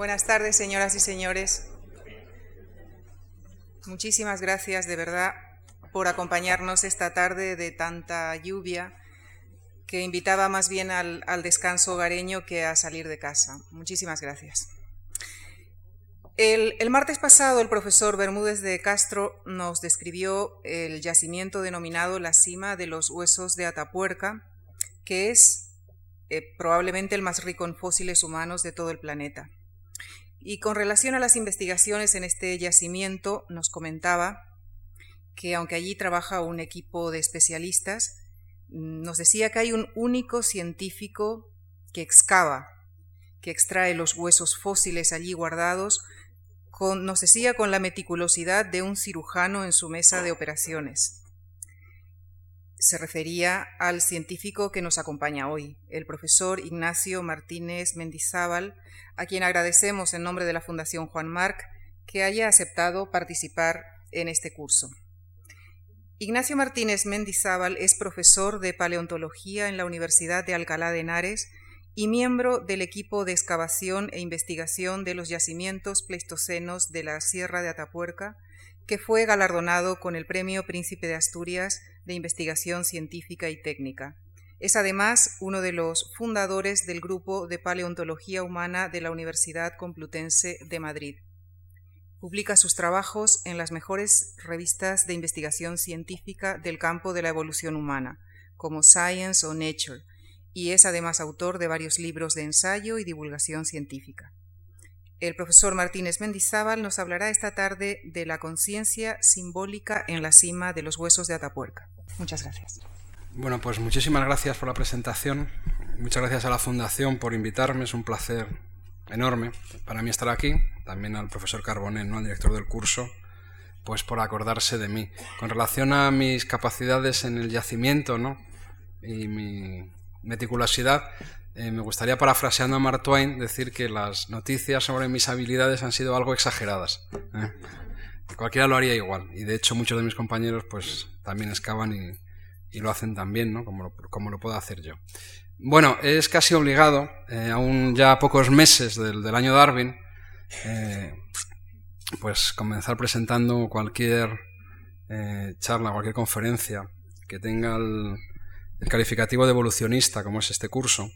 Buenas tardes, señoras y señores. Muchísimas gracias de verdad por acompañarnos esta tarde de tanta lluvia que invitaba más bien al, descanso hogareño que a salir de casa. Muchísimas gracias. El, martes pasado el profesor Bermúdez de Castro nos describió el yacimiento denominado la cima de los huesos de Atapuerca, que es eh, probablemente el más rico en fósiles humanos de todo el planeta. Y con relación a las investigaciones en este yacimiento, nos comentaba que aunque allí trabaja un equipo de especialistas, nos decía que hay un único científico que excava, que extrae los huesos fósiles allí guardados, nos decía con la meticulosidad de un cirujano en su mesa de operaciones. Se refería al científico que nos acompaña hoy, el profesor Ignacio Martínez Mendizábal, a quien agradecemos en nombre de la Fundación Juan Marc que haya aceptado participar en este curso. Ignacio Martínez Mendizábal es profesor de paleontología en la Universidad de Alcalá de Henares y miembro del equipo de excavación e investigación de los yacimientos pleistocenos de la Sierra de Atapuerca, que fue galardonado con el Premio Príncipe de Asturias de Investigación Científica y Técnica. Es además uno de los fundadores del Grupo de Paleontología Humana de la Universidad Complutense de Madrid. Publica sus trabajos en las mejores revistas de investigación científica del campo de la evolución humana, como Science o Nature, y es además autor de varios libros de ensayo y divulgación científica. El profesor Martínez Mendizábal nos hablará esta tarde de la conciencia simbólica en la cima de los huesos de Atapuerca. Muchas gracias. Bueno, pues muchísimas gracias por la presentación. Muchas gracias a la Fundación por invitarme. Es un placer enorme para mí estar aquí, también al profesor Carbonell, ¿no? al director del curso, pues por acordarse de mí. Con relación a mis capacidades en el yacimiento ¿no? y mi meticulosidad, eh, me gustaría, parafraseando a Mark Twain, decir que las noticias sobre mis habilidades han sido algo exageradas. ¿eh? Cualquiera lo haría igual, y de hecho muchos de mis compañeros pues también excavan y, y lo hacen también, ¿no? como, como lo puedo hacer yo. Bueno, es casi obligado, eh, aún ya pocos meses del, año Darwin, eh, pues comenzar presentando cualquier charla, cualquier conferencia que tenga el, calificativo de evolucionista, como es este curso,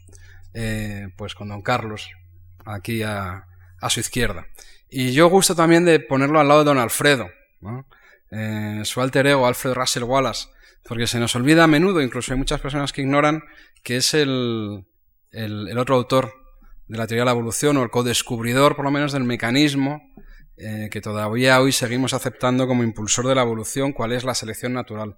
pues con don Carlos, aquí a, su izquierda. Y yo gusto también de ponerlo al lado de don Alfredo, su alter ego, Alfred Russell Wallace, porque se nos olvida a menudo, incluso hay muchas personas que ignoran que es el, el, otro autor de la teoría de la evolución o el co-descubridor, por lo menos, del mecanismo eh, que todavía hoy seguimos aceptando como impulsor de la evolución, cuál es la selección natural.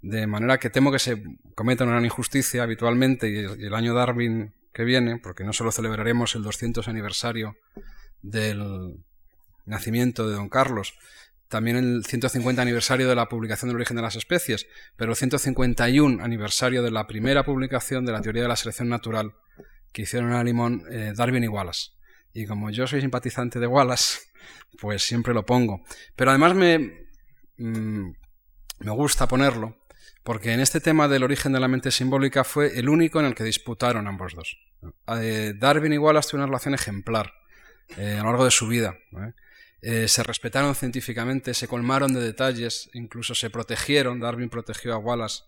De manera que temo que se cometa una gran injusticia habitualmente y el año Darwin que viene, porque no solo celebraremos el 200 aniversario del nacimiento de Don Carlos, también el 150 aniversario de la publicación del origen de las especies, pero el 151 aniversario de la primera publicación de la teoría de la selección natural que hicieron a Limón eh, Darwin y Wallace. Y como yo soy simpatizante de Wallace, pues siempre lo pongo. Pero además me, mm, me gusta ponerlo, porque en este tema del origen de la mente simbólica fue el único en el que disputaron ambos dos. Eh, Darwin y Wallace tuvieron una relación ejemplar eh, a lo largo de su vida. Eh, se respetaron científicamente, se colmaron de detalles, incluso se protegieron. Darwin protegió a Wallace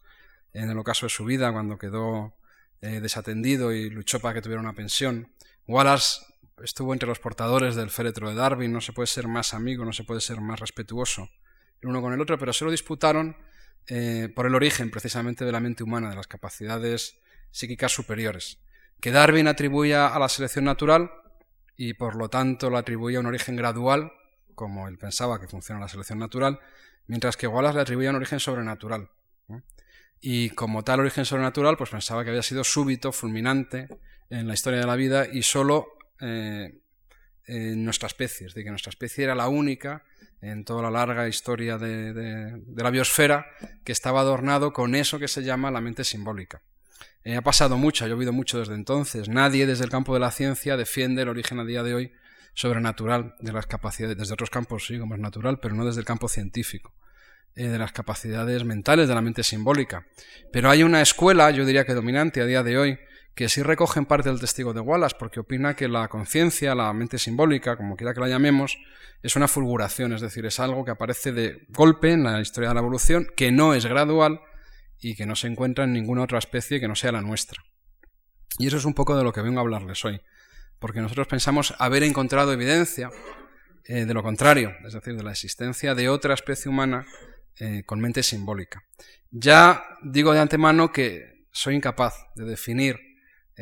en el ocaso de su vida cuando quedó desatendido y luchó para que tuviera una pensión. Wallace estuvo entre los portadores del féretro de Darwin, no se puede ser más amigo, no se puede ser más respetuoso el uno con el otro, pero se lo disputaron eh, por el origen precisamente de la mente humana, de las capacidades psíquicas superiores, que Darwin atribuía a la selección natural y por lo tanto lo atribuía a un origen gradual como él pensaba que funciona la selección natural, mientras que Wallace le atribuía un origen sobrenatural. Y como tal origen sobrenatural, pues pensaba que había sido súbito, fulminante en la historia de la vida y solo eh, en nuestra especie, es decir, que nuestra especie era la única en toda la larga historia de, la biosfera que estaba adornado con eso que se llama la mente simbólica. Eh, ha pasado mucho, ha llovido mucho desde entonces. Nadie desde el campo de la ciencia defiende el origen a día de hoy sobrenatural de las capacidades, desde otros campos sí, como es natural, pero no desde el campo científico, eh, de las capacidades mentales, de la mente simbólica. Pero hay una escuela, yo diría que dominante a día de hoy, que sí recogen parte del testigo de Wallace, porque opina que la conciencia, la mente simbólica, como quiera que la llamemos, es una fulguración, es decir, es algo que aparece de golpe en la historia de la evolución, que no es gradual y que no se encuentra en ninguna otra especie que no sea la nuestra. Y eso es un poco de lo que vengo a hablarles hoy, porque nosotros pensamos haber encontrado evidencia eh, de lo contrario, es decir, de la existencia de otra especie humana eh, con mente simbólica. Ya digo de antemano que soy incapaz de definir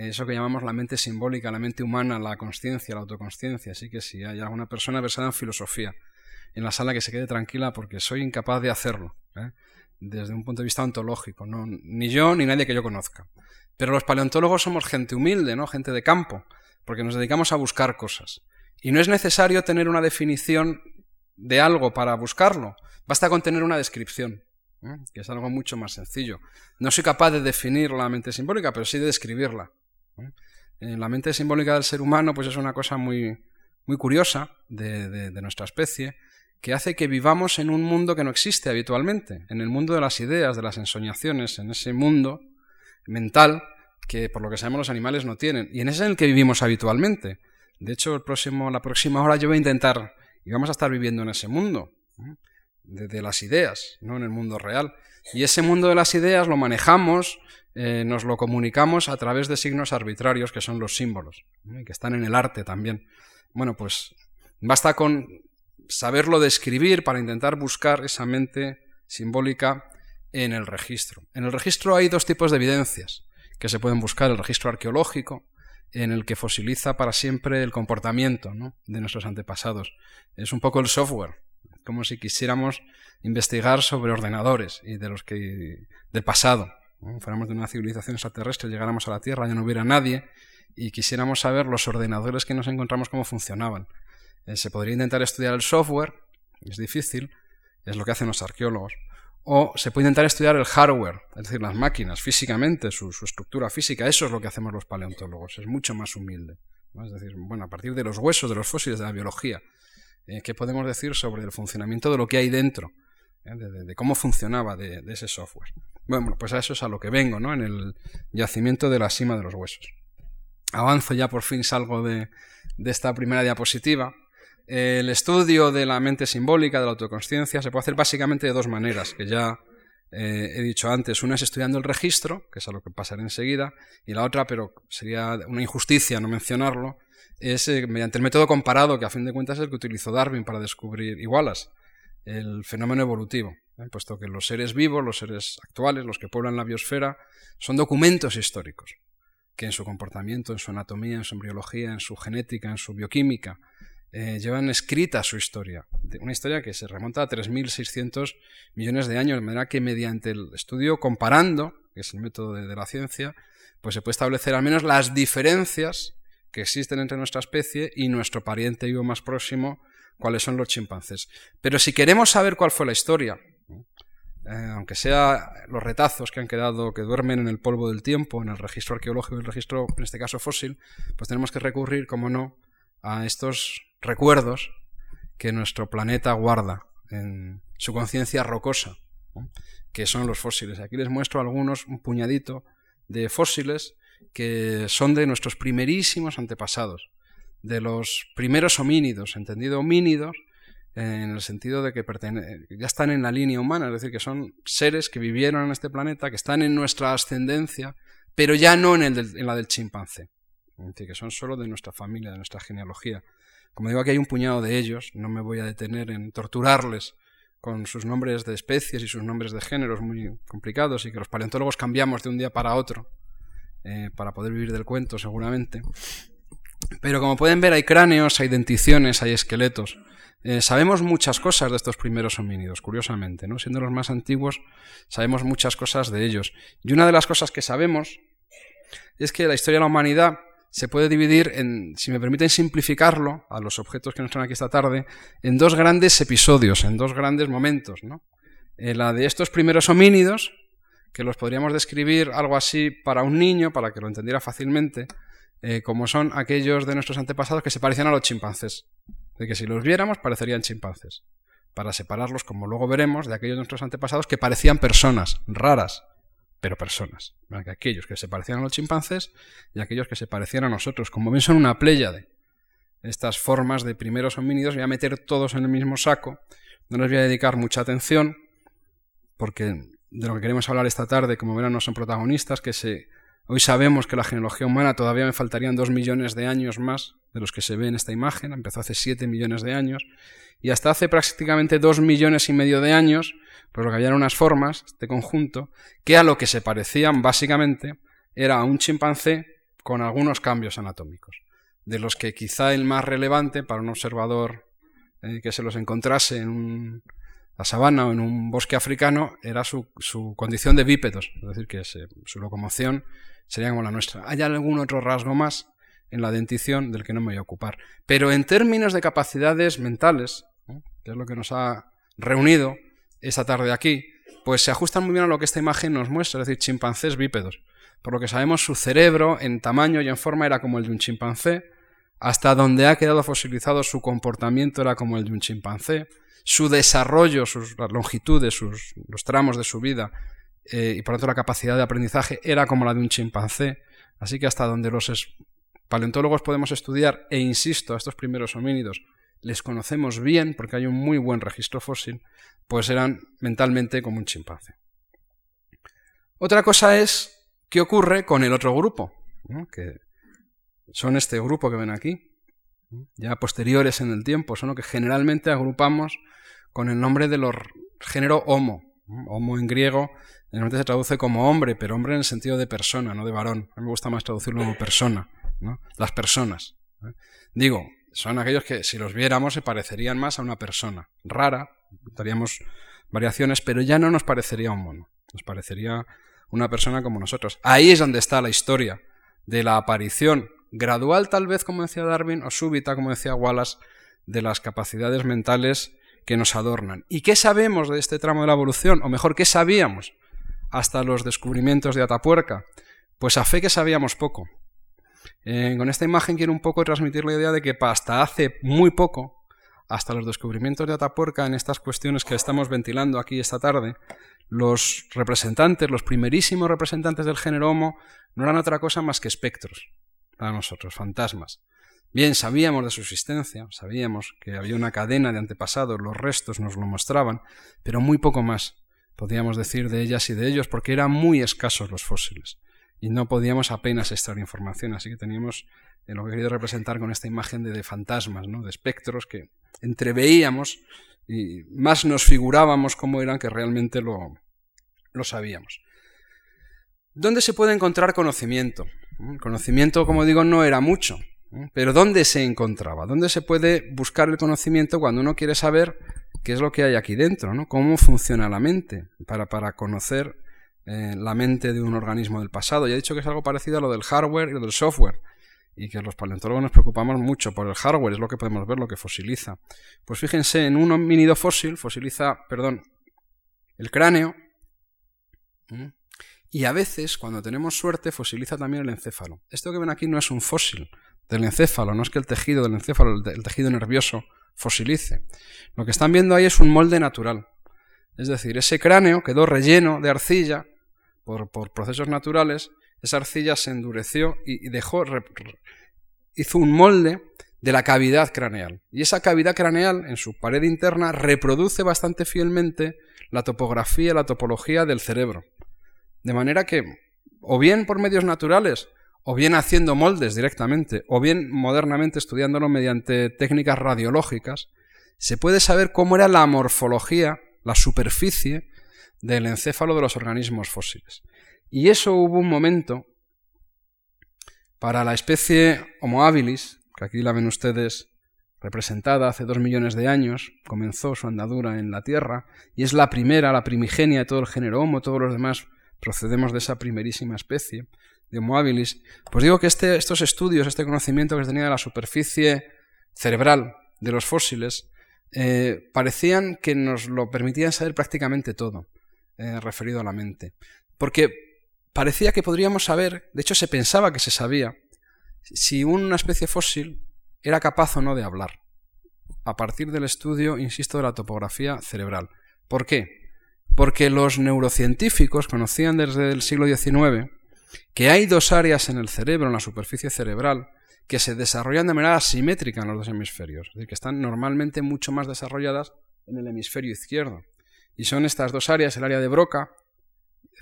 eso que llamamos la mente simbólica, la mente humana, la conciencia, la autoconsciencia. Así que si hay alguna persona versada en filosofía en la sala que se quede tranquila porque soy incapaz de hacerlo, ¿eh? desde un punto de vista ontológico, ni yo ni nadie que yo conozca. Pero los paleontólogos somos gente humilde, ¿no? gente de campo, porque nos dedicamos a buscar cosas. Y no es necesario tener una definición de algo para buscarlo, basta con tener una descripción, ¿eh? que es algo mucho más sencillo. No soy capaz de definir la mente simbólica, pero sí de describirla. Eh, la mente simbólica del ser humano pues es una cosa muy, muy curiosa de, nuestra especie, que hace que vivamos en un mundo que no existe habitualmente, en el mundo de las ideas, de las ensoñaciones, en ese mundo mental que por lo que sabemos los animales no tienen, y en ese en el que vivimos habitualmente. De hecho, el próximo, la próxima hora yo voy a intentar, y vamos a estar viviendo en ese mundo, de, de, las ideas, no en el mundo real. Y ese mundo de las ideas lo manejamos eh, nos lo comunicamos a través de signos arbitrarios que son los símbolos, que están en el arte también. Bueno, pues basta con saberlo describir para intentar buscar esa mente simbólica en el registro. En el registro hay dos tipos de evidencias que se pueden buscar. El registro arqueológico, en el que fosiliza para siempre el comportamiento de nuestros antepasados. Es un poco el software, como si quisiéramos investigar sobre ordenadores y de los que del pasado fuéramos de una civilización extraterrestre, llegáramos a la Tierra, ya no hubiera nadie y quisiéramos saber los ordenadores que nos encontramos cómo funcionaban. Eh, se podría intentar estudiar el software, es difícil, es lo que hacen los arqueólogos. O se puede intentar estudiar el hardware, es decir, las máquinas, físicamente, su, estructura física. Eso es lo que hacemos los paleontólogos, es mucho más humilde. Es decir, bueno, a partir de los huesos, de los fósiles, de la biología, eh, ¿qué podemos decir sobre el funcionamiento de lo que hay dentro? Eh, de, cómo funcionaba de, ese software. Bueno, pues a eso es a lo que vengo, ¿no? En el yacimiento de la cima de los huesos. Avanzo ya por fin, salgo de, esta primera diapositiva. El estudio de la mente simbólica, de la autoconsciencia, se puede hacer básicamente de dos maneras, que ya eh, he dicho antes. Una es estudiando el registro, que es a lo que pasaré enseguida, y la otra, pero sería una injusticia no mencionarlo, es eh, mediante el método comparado, que a fin de cuentas es el que utilizó Darwin para descubrir igualas el fenómeno evolutivo, ¿eh? puesto que los seres vivos, los seres actuales, los que pueblan la biosfera, son documentos históricos, que en su comportamiento, en su anatomía, en su embriología, en su genética, en su bioquímica, eh, llevan escrita su historia. Una historia que se remonta a 3.600 millones de años, de manera que mediante el estudio comparando, que es el método de, de la ciencia, pues se puede establecer al menos las diferencias que existen entre nuestra especie y nuestro pariente vivo más próximo, cuáles son los chimpancés. Pero si queremos saber cuál fue la historia, eh, aunque sea los retazos que han quedado, que duermen en el polvo del tiempo, en el registro arqueológico y el registro, en este caso fósil, pues tenemos que recurrir, como no, a estos recuerdos que nuestro planeta guarda en su conciencia rocosa, que son los fósiles. Aquí les muestro algunos, un puñadito de fósiles que son de nuestros primerísimos antepasados de los primeros homínidos, entendido homínidos en el sentido de que ya están en la línea humana, es decir, que son seres que vivieron en este planeta, que están en nuestra ascendencia, pero ya no en, en la del chimpancé, es decir, que son solo de nuestra familia, de nuestra genealogía. Como digo, aquí hay un puñado de ellos, no me voy a detener en torturarles con sus nombres de especies y sus nombres de géneros muy complicados y que los paleontólogos cambiamos de un día para otro eh, para poder vivir del cuento seguramente. Pero como pueden ver, hay cráneos, hay denticiones, hay esqueletos. Eh, sabemos muchas cosas de estos primeros homínidos, curiosamente, ¿no? Siendo los más antiguos, sabemos muchas cosas de ellos. Y una de las cosas que sabemos es que la historia de la humanidad se puede dividir en, si me permiten simplificarlo, a los objetos que nos están aquí esta tarde, en dos grandes episodios, en dos grandes momentos, ¿no? Eh, la de estos primeros homínidos, que los podríamos describir algo así para un niño, para que lo entendiera fácilmente, eh, como son aquellos de nuestros antepasados que se parecían a los chimpancés. De que si los viéramos parecerían chimpancés. Para separarlos, como luego veremos, de aquellos de nuestros antepasados que parecían personas raras. pero personas. Aquellos que se parecían a los chimpancés y aquellos que se parecían a nosotros. Como ven, son una pléyade. Estas formas de primeros homínidos voy a meter todos en el mismo saco. No les voy a dedicar mucha atención, porque de lo que queremos hablar esta tarde, como verán, no son protagonistas, que se... Hoy sabemos que la genealogía humana todavía me faltarían dos millones de años más de los que se ve en esta imagen, empezó hace siete millones de años, y hasta hace prácticamente dos millones y medio de años pues lo que había eran unas formas, este conjunto, que a lo que se parecían básicamente era a un chimpancé con algunos cambios anatómicos, de los que quizá el más relevante para un observador eh, que se los encontrase en la sabana o en un bosque africano era su, condición de bípedos, es decir, que su locomoción sería como la nuestra. Hay algún otro rasgo más en la dentición del que no me voy a ocupar. Pero en términos de capacidades mentales, que es lo que nos ha reunido, esa tarde aquí, pues se ajustan muy bien a lo que esta imagen nos muestra, es decir, chimpancés bípedos. Por lo que sabemos, su cerebro en tamaño y en forma era como el de un chimpancé, hasta donde ha quedado fosilizado su comportamiento era como el de un chimpancé, su desarrollo, sus longitudes, sus, los tramos de su vida eh, y por lo tanto la capacidad de aprendizaje era como la de un chimpancé. Así que hasta donde los paleontólogos podemos estudiar, e insisto, a estos primeros homínidos, les conocemos bien porque hay un muy buen registro fósil, pues eran mentalmente como un chimpancé. Otra cosa es qué ocurre con el otro grupo, que son este grupo que ven aquí, ya posteriores en el tiempo, son lo que generalmente agrupamos con el nombre del género Homo. Homo en griego normalmente se traduce como hombre, pero hombre en el sentido de persona, no de varón. A mí me gusta más traducirlo como persona, las personas. Digo, son aquellos que si los viéramos se parecerían más a una persona rara, daríamos variaciones, pero ya no nos parecería un mono, nos parecería una persona como nosotros. Ahí es donde está la historia de la aparición gradual tal vez, como decía Darwin, o súbita, como decía Wallace, de las capacidades mentales que nos adornan. ¿Y qué sabemos de este tramo de la evolución? O mejor, ¿qué sabíamos hasta los descubrimientos de Atapuerca? Pues a fe que sabíamos poco. Eh, con esta imagen quiero un poco transmitir la idea de que hasta hace muy poco, hasta los descubrimientos de Atapuerca en estas cuestiones que estamos ventilando aquí esta tarde, los representantes, los primerísimos representantes del género Homo, no eran otra cosa más que espectros para nosotros, fantasmas. Bien, sabíamos de su existencia, sabíamos que había una cadena de antepasados, los restos nos lo mostraban, pero muy poco más podíamos decir de ellas y de ellos porque eran muy escasos los fósiles y no podíamos apenas extraer información, así que teníamos en lo que he querido representar con esta imagen de, fantasmas, ¿no? de espectros que entreveíamos y más nos figurábamos cómo eran que realmente lo, lo sabíamos. ¿Dónde se puede encontrar conocimiento? Conocimiento, como digo, no era mucho, pero ¿dónde se encontraba? ¿Dónde se puede buscar el conocimiento cuando uno quiere saber qué es lo que hay aquí dentro? ¿no? ¿Cómo funciona la mente? Para, para conocer eh, la mente de un organismo del pasado. Ya he dicho que es algo parecido a lo del hardware y lo del software. Y que los paleontólogos nos preocupamos mucho por el hardware, es lo que podemos ver, lo que fosiliza. Pues fíjense, en un homínido fósil fosiliza, perdón, el cráneo. Y a veces, cuando tenemos suerte, fosiliza también el encéfalo. Esto que ven aquí no es un fósil del encéfalo, no es que el tejido del encéfalo, el tejido nervioso, fosilice. Lo que están viendo ahí es un molde natural. Es decir, ese cráneo quedó relleno de arcilla por, procesos naturales, esa arcilla se endureció y, dejó, hizo un molde de la cavidad craneal. Y esa cavidad craneal, en su pared interna, reproduce bastante fielmente la topografía, la topología del cerebro. De manera que, o bien por medios naturales, o bien haciendo moldes directamente, o bien modernamente estudiándolo mediante técnicas radiológicas, se puede saber cómo era la morfología, la superficie del encéfalo de los organismos fósiles. Y eso hubo un momento para la especie Homo habilis, que aquí la ven ustedes representada hace dos millones de años, comenzó su andadura en la Tierra, y es la primera, la primigenia de todo el género Homo, todos los demás procedemos de esa primerísima especie de Homo pues digo que este, estos estudios, este conocimiento que se tenía de la superficie cerebral de los fósiles, eh, parecían que nos lo permitían saber prácticamente todo. Eh, referido a la mente. Porque parecía que podríamos saber, de hecho se pensaba que se sabía, si una especie fósil era capaz o no de hablar, a partir del estudio, insisto, de la topografía cerebral. ¿Por qué? porque los neurocientíficos conocían desde el siglo XIX que hay dos áreas en el cerebro, en la superficie cerebral, que se desarrollan de manera asimétrica en los dos hemisferios, es decir, que están normalmente mucho más desarrolladas en el hemisferio izquierdo. Y son estas dos áreas, el área de Broca,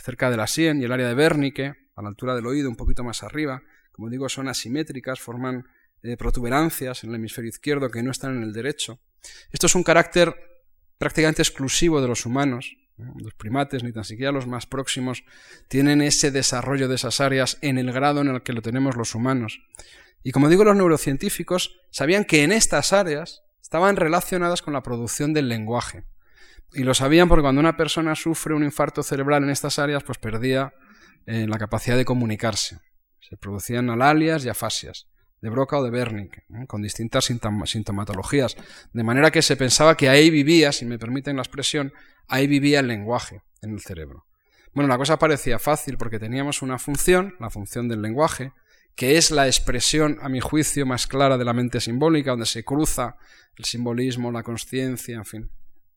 cerca de la sien, y el área de Wernicke, a la altura del oído, un poquito más arriba. Como digo, son asimétricas, forman eh, protuberancias en el hemisferio izquierdo que no están en el derecho. Esto es un carácter prácticamente exclusivo de los humanos. Los primates, ni tan siquiera los más próximos, tienen ese desarrollo de esas áreas en el grado en el que lo tenemos los humanos. Y como digo, los neurocientíficos sabían que en estas áreas estaban relacionadas con la producción del lenguaje. Y lo sabían porque cuando una persona sufre un infarto cerebral en estas áreas, pues perdía eh, la capacidad de comunicarse. Se producían alalias y afasias, de Broca o de Wernicke, con distintas sintomatologías. De manera que se pensaba que ahí vivía, si me permiten la expresión, ahí vivía el lenguaje en el cerebro. Bueno, la cosa parecía fácil porque teníamos una función, la función del lenguaje, que es la expresión, a mi juicio, más clara de la mente simbólica, donde se cruza el simbolismo, la conciencia, en fin.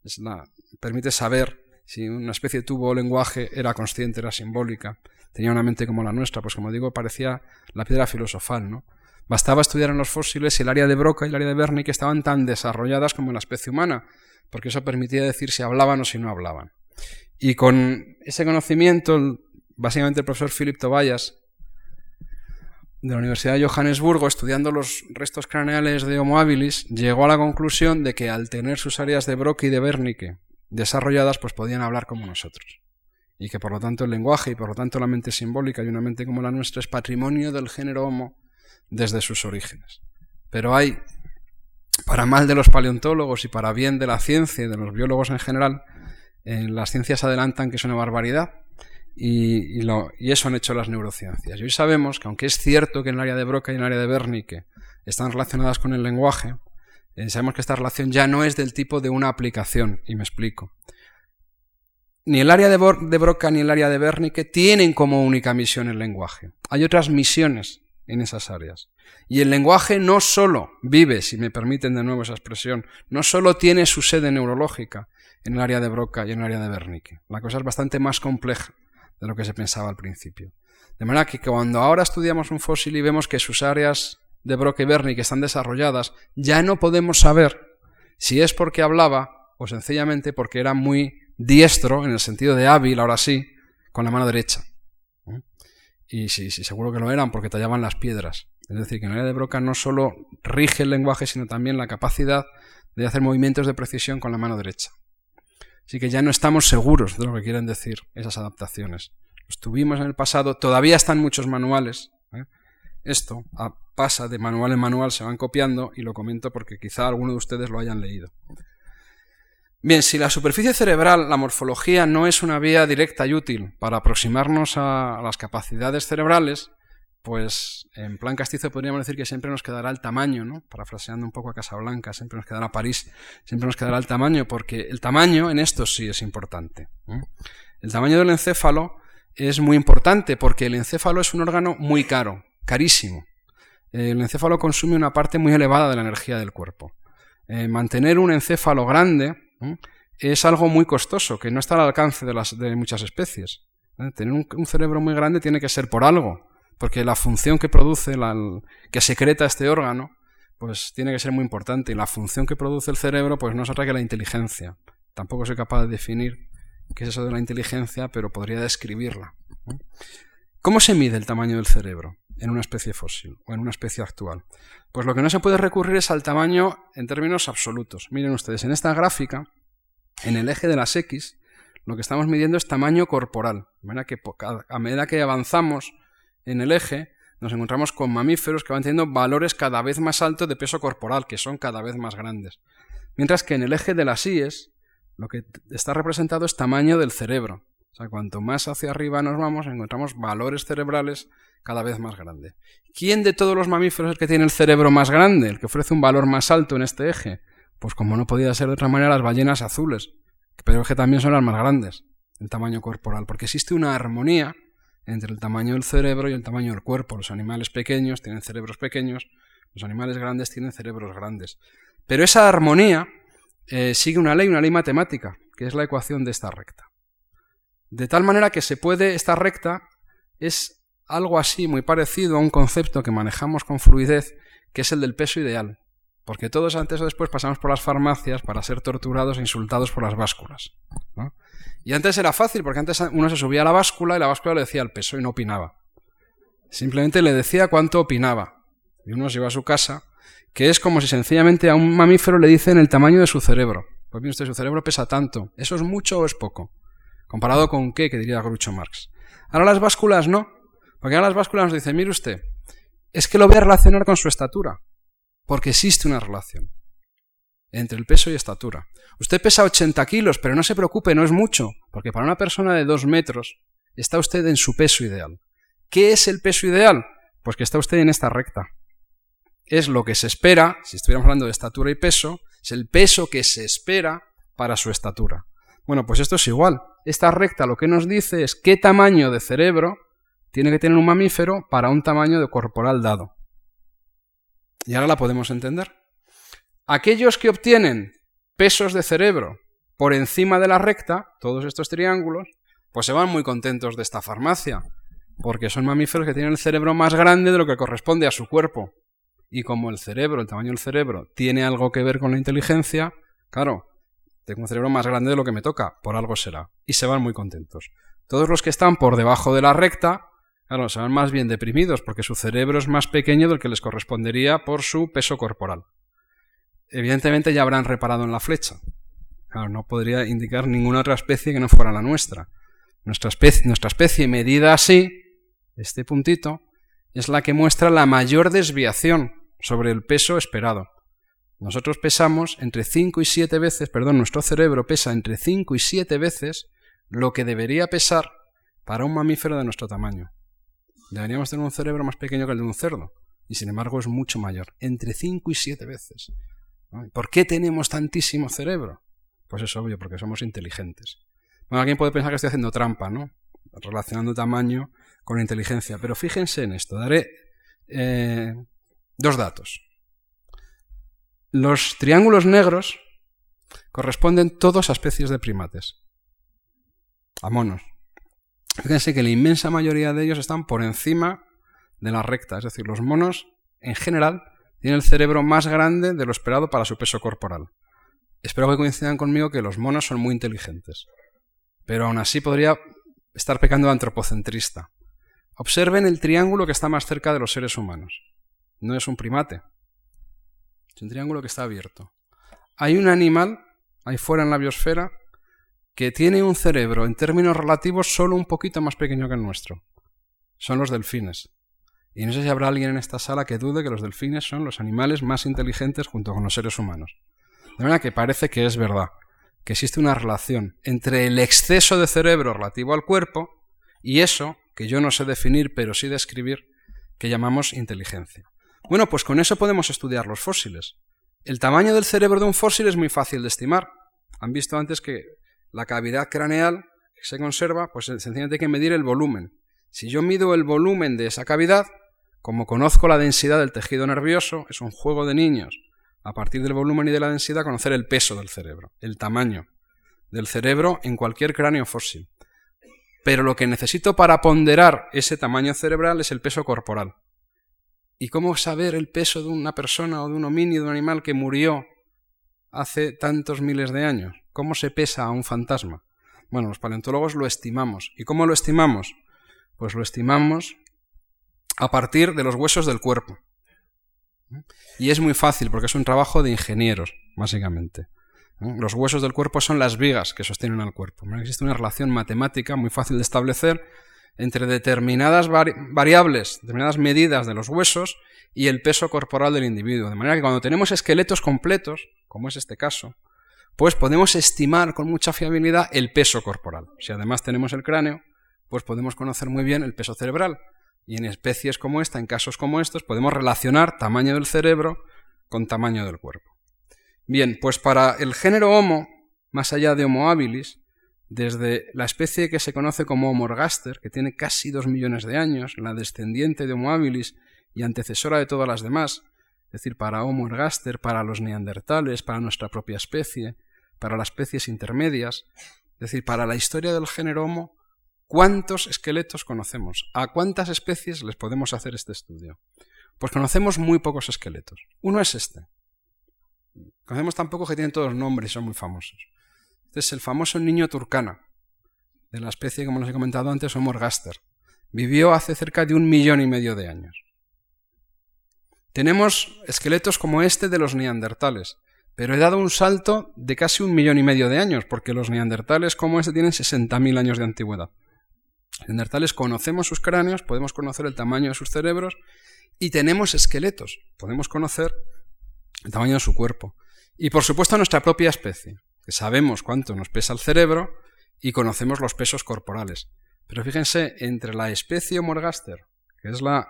Es la, permite saber si una especie de tubo o lenguaje era consciente, era simbólica, tenía una mente como la nuestra, pues como digo, parecía la piedra filosofal, ¿no? Bastaba estudiar en los fósiles si el área de Broca y el área de Wernicke estaban tan desarrolladas como en la especie humana, porque eso permitía decir si hablaban o si no hablaban. Y con ese conocimiento, básicamente el profesor Philip Tobias, de la Universidad de Johannesburgo, estudiando los restos craneales de Homo habilis, llegó a la conclusión de que al tener sus áreas de Broca y de Wernicke desarrolladas, pues podían hablar como nosotros. Y que por lo tanto el lenguaje y por lo tanto la mente simbólica y una mente como la nuestra es patrimonio del género Homo desde sus orígenes. Pero hay, para mal de los paleontólogos y para bien de la ciencia y de los biólogos en general, las ciencias adelantan que es una barbaridad y, eso han hecho las neurociencias. Y hoy sabemos que aunque es cierto que en el área de Broca y en el área de Wernicke están relacionadas con el lenguaje, eh, sabemos que esta relación ya no es del tipo de una aplicación, y me explico. Ni el área de Broca ni el área de Wernicke tienen como única misión el lenguaje. Hay otras misiones en esas áreas. Y el lenguaje no solo vive, si me permiten de nuevo esa expresión, no solo tiene su sede neurológica en el área de Broca y en el área de Wernicke. La cosa es bastante más compleja de lo que se pensaba al principio. De manera que cuando ahora estudiamos un fósil y vemos que sus áreas de Broca y Wernicke están desarrolladas, ya no podemos saber si es porque hablaba o sencillamente porque era muy diestro, en el sentido de hábil, ahora sí, con la mano derecha. Y sí, sí, seguro que lo eran porque tallaban las piedras. Es decir, que en el área de Broca no solo rige el lenguaje, sino también la capacidad de hacer movimientos de precisión con la mano derecha. Así que ya no estamos seguros de lo que quieren decir esas adaptaciones. Los tuvimos en el pasado, todavía están muchos manuales. ¿eh? Esto pasa de manual en manual, se van copiando y lo comento porque quizá alguno de ustedes lo hayan leído. Bien, si la superficie cerebral, la morfología, no es una vía directa y útil para aproximarnos a las capacidades cerebrales, pues en plan castizo podríamos decir que siempre nos quedará el tamaño, ¿no? Parafraseando un poco a Casablanca, siempre nos quedará París, siempre nos quedará el tamaño, porque el tamaño en esto sí es importante. El tamaño del encéfalo es muy importante porque el encéfalo es un órgano muy caro, carísimo. El encéfalo consume una parte muy elevada de la energía del cuerpo. Eh, mantener un encéfalo grande es algo muy costoso, que no está al alcance de, las, de muchas especies. Tener un, cerebro muy grande tiene que ser por algo, porque la función que produce, la, que secreta este órgano, pues tiene que ser muy importante. Y la función que produce el cerebro, pues no es otra que la inteligencia. Tampoco soy capaz de definir qué es eso de la inteligencia, pero podría describirla. ¿Cómo se mide el tamaño del cerebro en una especie fósil o en una especie actual? Pues lo que no se puede recurrir es al tamaño en términos absolutos. Miren ustedes, en esta gráfica, en el eje de las X, lo que estamos midiendo es tamaño corporal. que a medida que avanzamos en el eje, nos encontramos con mamíferos que van teniendo valores cada vez más altos de peso corporal, que son cada vez más grandes. Mientras que en el eje de las Y, lo que está representado es tamaño del cerebro. O sea, cuanto más hacia arriba nos vamos, encontramos valores cerebrales cada vez más grandes. ¿Quién de todos los mamíferos es el que tiene el cerebro más grande, el que ofrece un valor más alto en este eje? Pues como no podía ser de otra manera, las ballenas azules, pero que también son las más grandes en tamaño corporal, porque existe una armonía entre el tamaño del cerebro y el tamaño del cuerpo. Los animales pequeños tienen cerebros pequeños, los animales grandes tienen cerebros grandes. Pero esa armonía eh, sigue una ley, una ley matemática, que es la ecuación de esta recta. De tal manera que se puede, esta recta es algo así, muy parecido a un concepto que manejamos con fluidez, que es el del peso ideal. Porque todos antes o después pasamos por las farmacias para ser torturados e insultados por las básculas. Y antes era fácil, porque antes uno se subía a la báscula y la báscula le decía el peso y no opinaba. Simplemente le decía cuánto opinaba. Y uno se iba a su casa, que es como si sencillamente a un mamífero le dicen el tamaño de su cerebro. Pues bien, usted, su cerebro pesa tanto. ¿Eso es mucho o es poco? ¿Comparado con qué? Que diría Groucho Marx. Ahora las básculas no. Porque ahora las básculas nos dicen, mire usted, es que lo voy a relacionar con su estatura. Porque existe una relación entre el peso y estatura. Usted pesa 80 kilos, pero no se preocupe, no es mucho, porque para una persona de 2 metros está usted en su peso ideal. ¿Qué es el peso ideal? Pues que está usted en esta recta. Es lo que se espera, si estuviéramos hablando de estatura y peso, es el peso que se espera para su estatura. Bueno, pues esto es igual. Esta recta lo que nos dice es qué tamaño de cerebro tiene que tener un mamífero para un tamaño de corporal dado. Y ahora la podemos entender. Aquellos que obtienen pesos de cerebro por encima de la recta, todos estos triángulos, pues se van muy contentos de esta farmacia, porque son mamíferos que tienen el cerebro más grande de lo que corresponde a su cuerpo. Y como el cerebro, el tamaño del cerebro, tiene algo que ver con la inteligencia, claro, tengo un cerebro más grande de lo que me toca, por algo será. Y se van muy contentos. Todos los que están por debajo de la recta, claro, se van más bien deprimidos, porque su cerebro es más pequeño del que les correspondería por su peso corporal evidentemente ya habrán reparado en la flecha. No podría indicar ninguna otra especie que no fuera la nuestra. Nuestra especie, nuestra especie medida así, este puntito, es la que muestra la mayor desviación sobre el peso esperado. Nosotros pesamos entre 5 y 7 veces, perdón, nuestro cerebro pesa entre 5 y 7 veces lo que debería pesar para un mamífero de nuestro tamaño. Deberíamos tener un cerebro más pequeño que el de un cerdo, y sin embargo es mucho mayor, entre 5 y 7 veces. ¿Por qué tenemos tantísimo cerebro? Pues es obvio, porque somos inteligentes. Bueno, alguien puede pensar que estoy haciendo trampa, ¿no? Relacionando tamaño con inteligencia. Pero fíjense en esto. Daré eh, dos datos. Los triángulos negros corresponden todos a especies de primates. A monos. Fíjense que la inmensa mayoría de ellos están por encima de la recta. Es decir, los monos, en general, tiene el cerebro más grande de lo esperado para su peso corporal. Espero que coincidan conmigo que los monos son muy inteligentes. Pero aún así podría estar pecando de antropocentrista. Observen el triángulo que está más cerca de los seres humanos. No es un primate. Es un triángulo que está abierto. Hay un animal ahí fuera en la biosfera que tiene un cerebro en términos relativos solo un poquito más pequeño que el nuestro. Son los delfines. Y no sé si habrá alguien en esta sala que dude que los delfines son los animales más inteligentes junto con los seres humanos. De manera que parece que es verdad, que existe una relación entre el exceso de cerebro relativo al cuerpo y eso, que yo no sé definir pero sí describir, que llamamos inteligencia. Bueno, pues con eso podemos estudiar los fósiles. El tamaño del cerebro de un fósil es muy fácil de estimar. Han visto antes que la cavidad craneal que se conserva, pues sencillamente hay que medir el volumen. Si yo mido el volumen de esa cavidad, como conozco la densidad del tejido nervioso, es un juego de niños, a partir del volumen y de la densidad, conocer el peso del cerebro, el tamaño del cerebro en cualquier cráneo fósil. Pero lo que necesito para ponderar ese tamaño cerebral es el peso corporal. ¿Y cómo saber el peso de una persona o de un homínido, de un animal que murió hace tantos miles de años? ¿Cómo se pesa a un fantasma? Bueno, los paleontólogos lo estimamos. ¿Y cómo lo estimamos? Pues lo estimamos a partir de los huesos del cuerpo. Y es muy fácil porque es un trabajo de ingenieros, básicamente. Los huesos del cuerpo son las vigas que sostienen al cuerpo. Existe una relación matemática muy fácil de establecer entre determinadas variables, determinadas medidas de los huesos y el peso corporal del individuo. De manera que cuando tenemos esqueletos completos, como es este caso, pues podemos estimar con mucha fiabilidad el peso corporal. Si además tenemos el cráneo, pues podemos conocer muy bien el peso cerebral, y en especies como esta, en casos como estos, podemos relacionar tamaño del cerebro con tamaño del cuerpo. Bien, pues para el género Homo, más allá de Homo habilis, desde la especie que se conoce como Homo ergaster, que tiene casi dos millones de años, la descendiente de Homo habilis y antecesora de todas las demás, es decir, para Homo ergaster, para los neandertales, para nuestra propia especie, para las especies intermedias, es decir, para la historia del género Homo, ¿Cuántos esqueletos conocemos? ¿A cuántas especies les podemos hacer este estudio? Pues conocemos muy pocos esqueletos. Uno es este. Conocemos tan poco que tienen todos nombres y son muy famosos. Este es el famoso niño turcana, de la especie, como les he comentado antes, Homorgaster. Vivió hace cerca de un millón y medio de años. Tenemos esqueletos como este de los neandertales, pero he dado un salto de casi un millón y medio de años, porque los neandertales como este tienen 60.000 años de antigüedad. Neandertales conocemos sus cráneos, podemos conocer el tamaño de sus cerebros y tenemos esqueletos, podemos conocer el tamaño de su cuerpo. Y por supuesto nuestra propia especie, sabemos cuánto nos pesa el cerebro y conocemos los pesos corporales. Pero fíjense, entre la especie Morgaster, que es la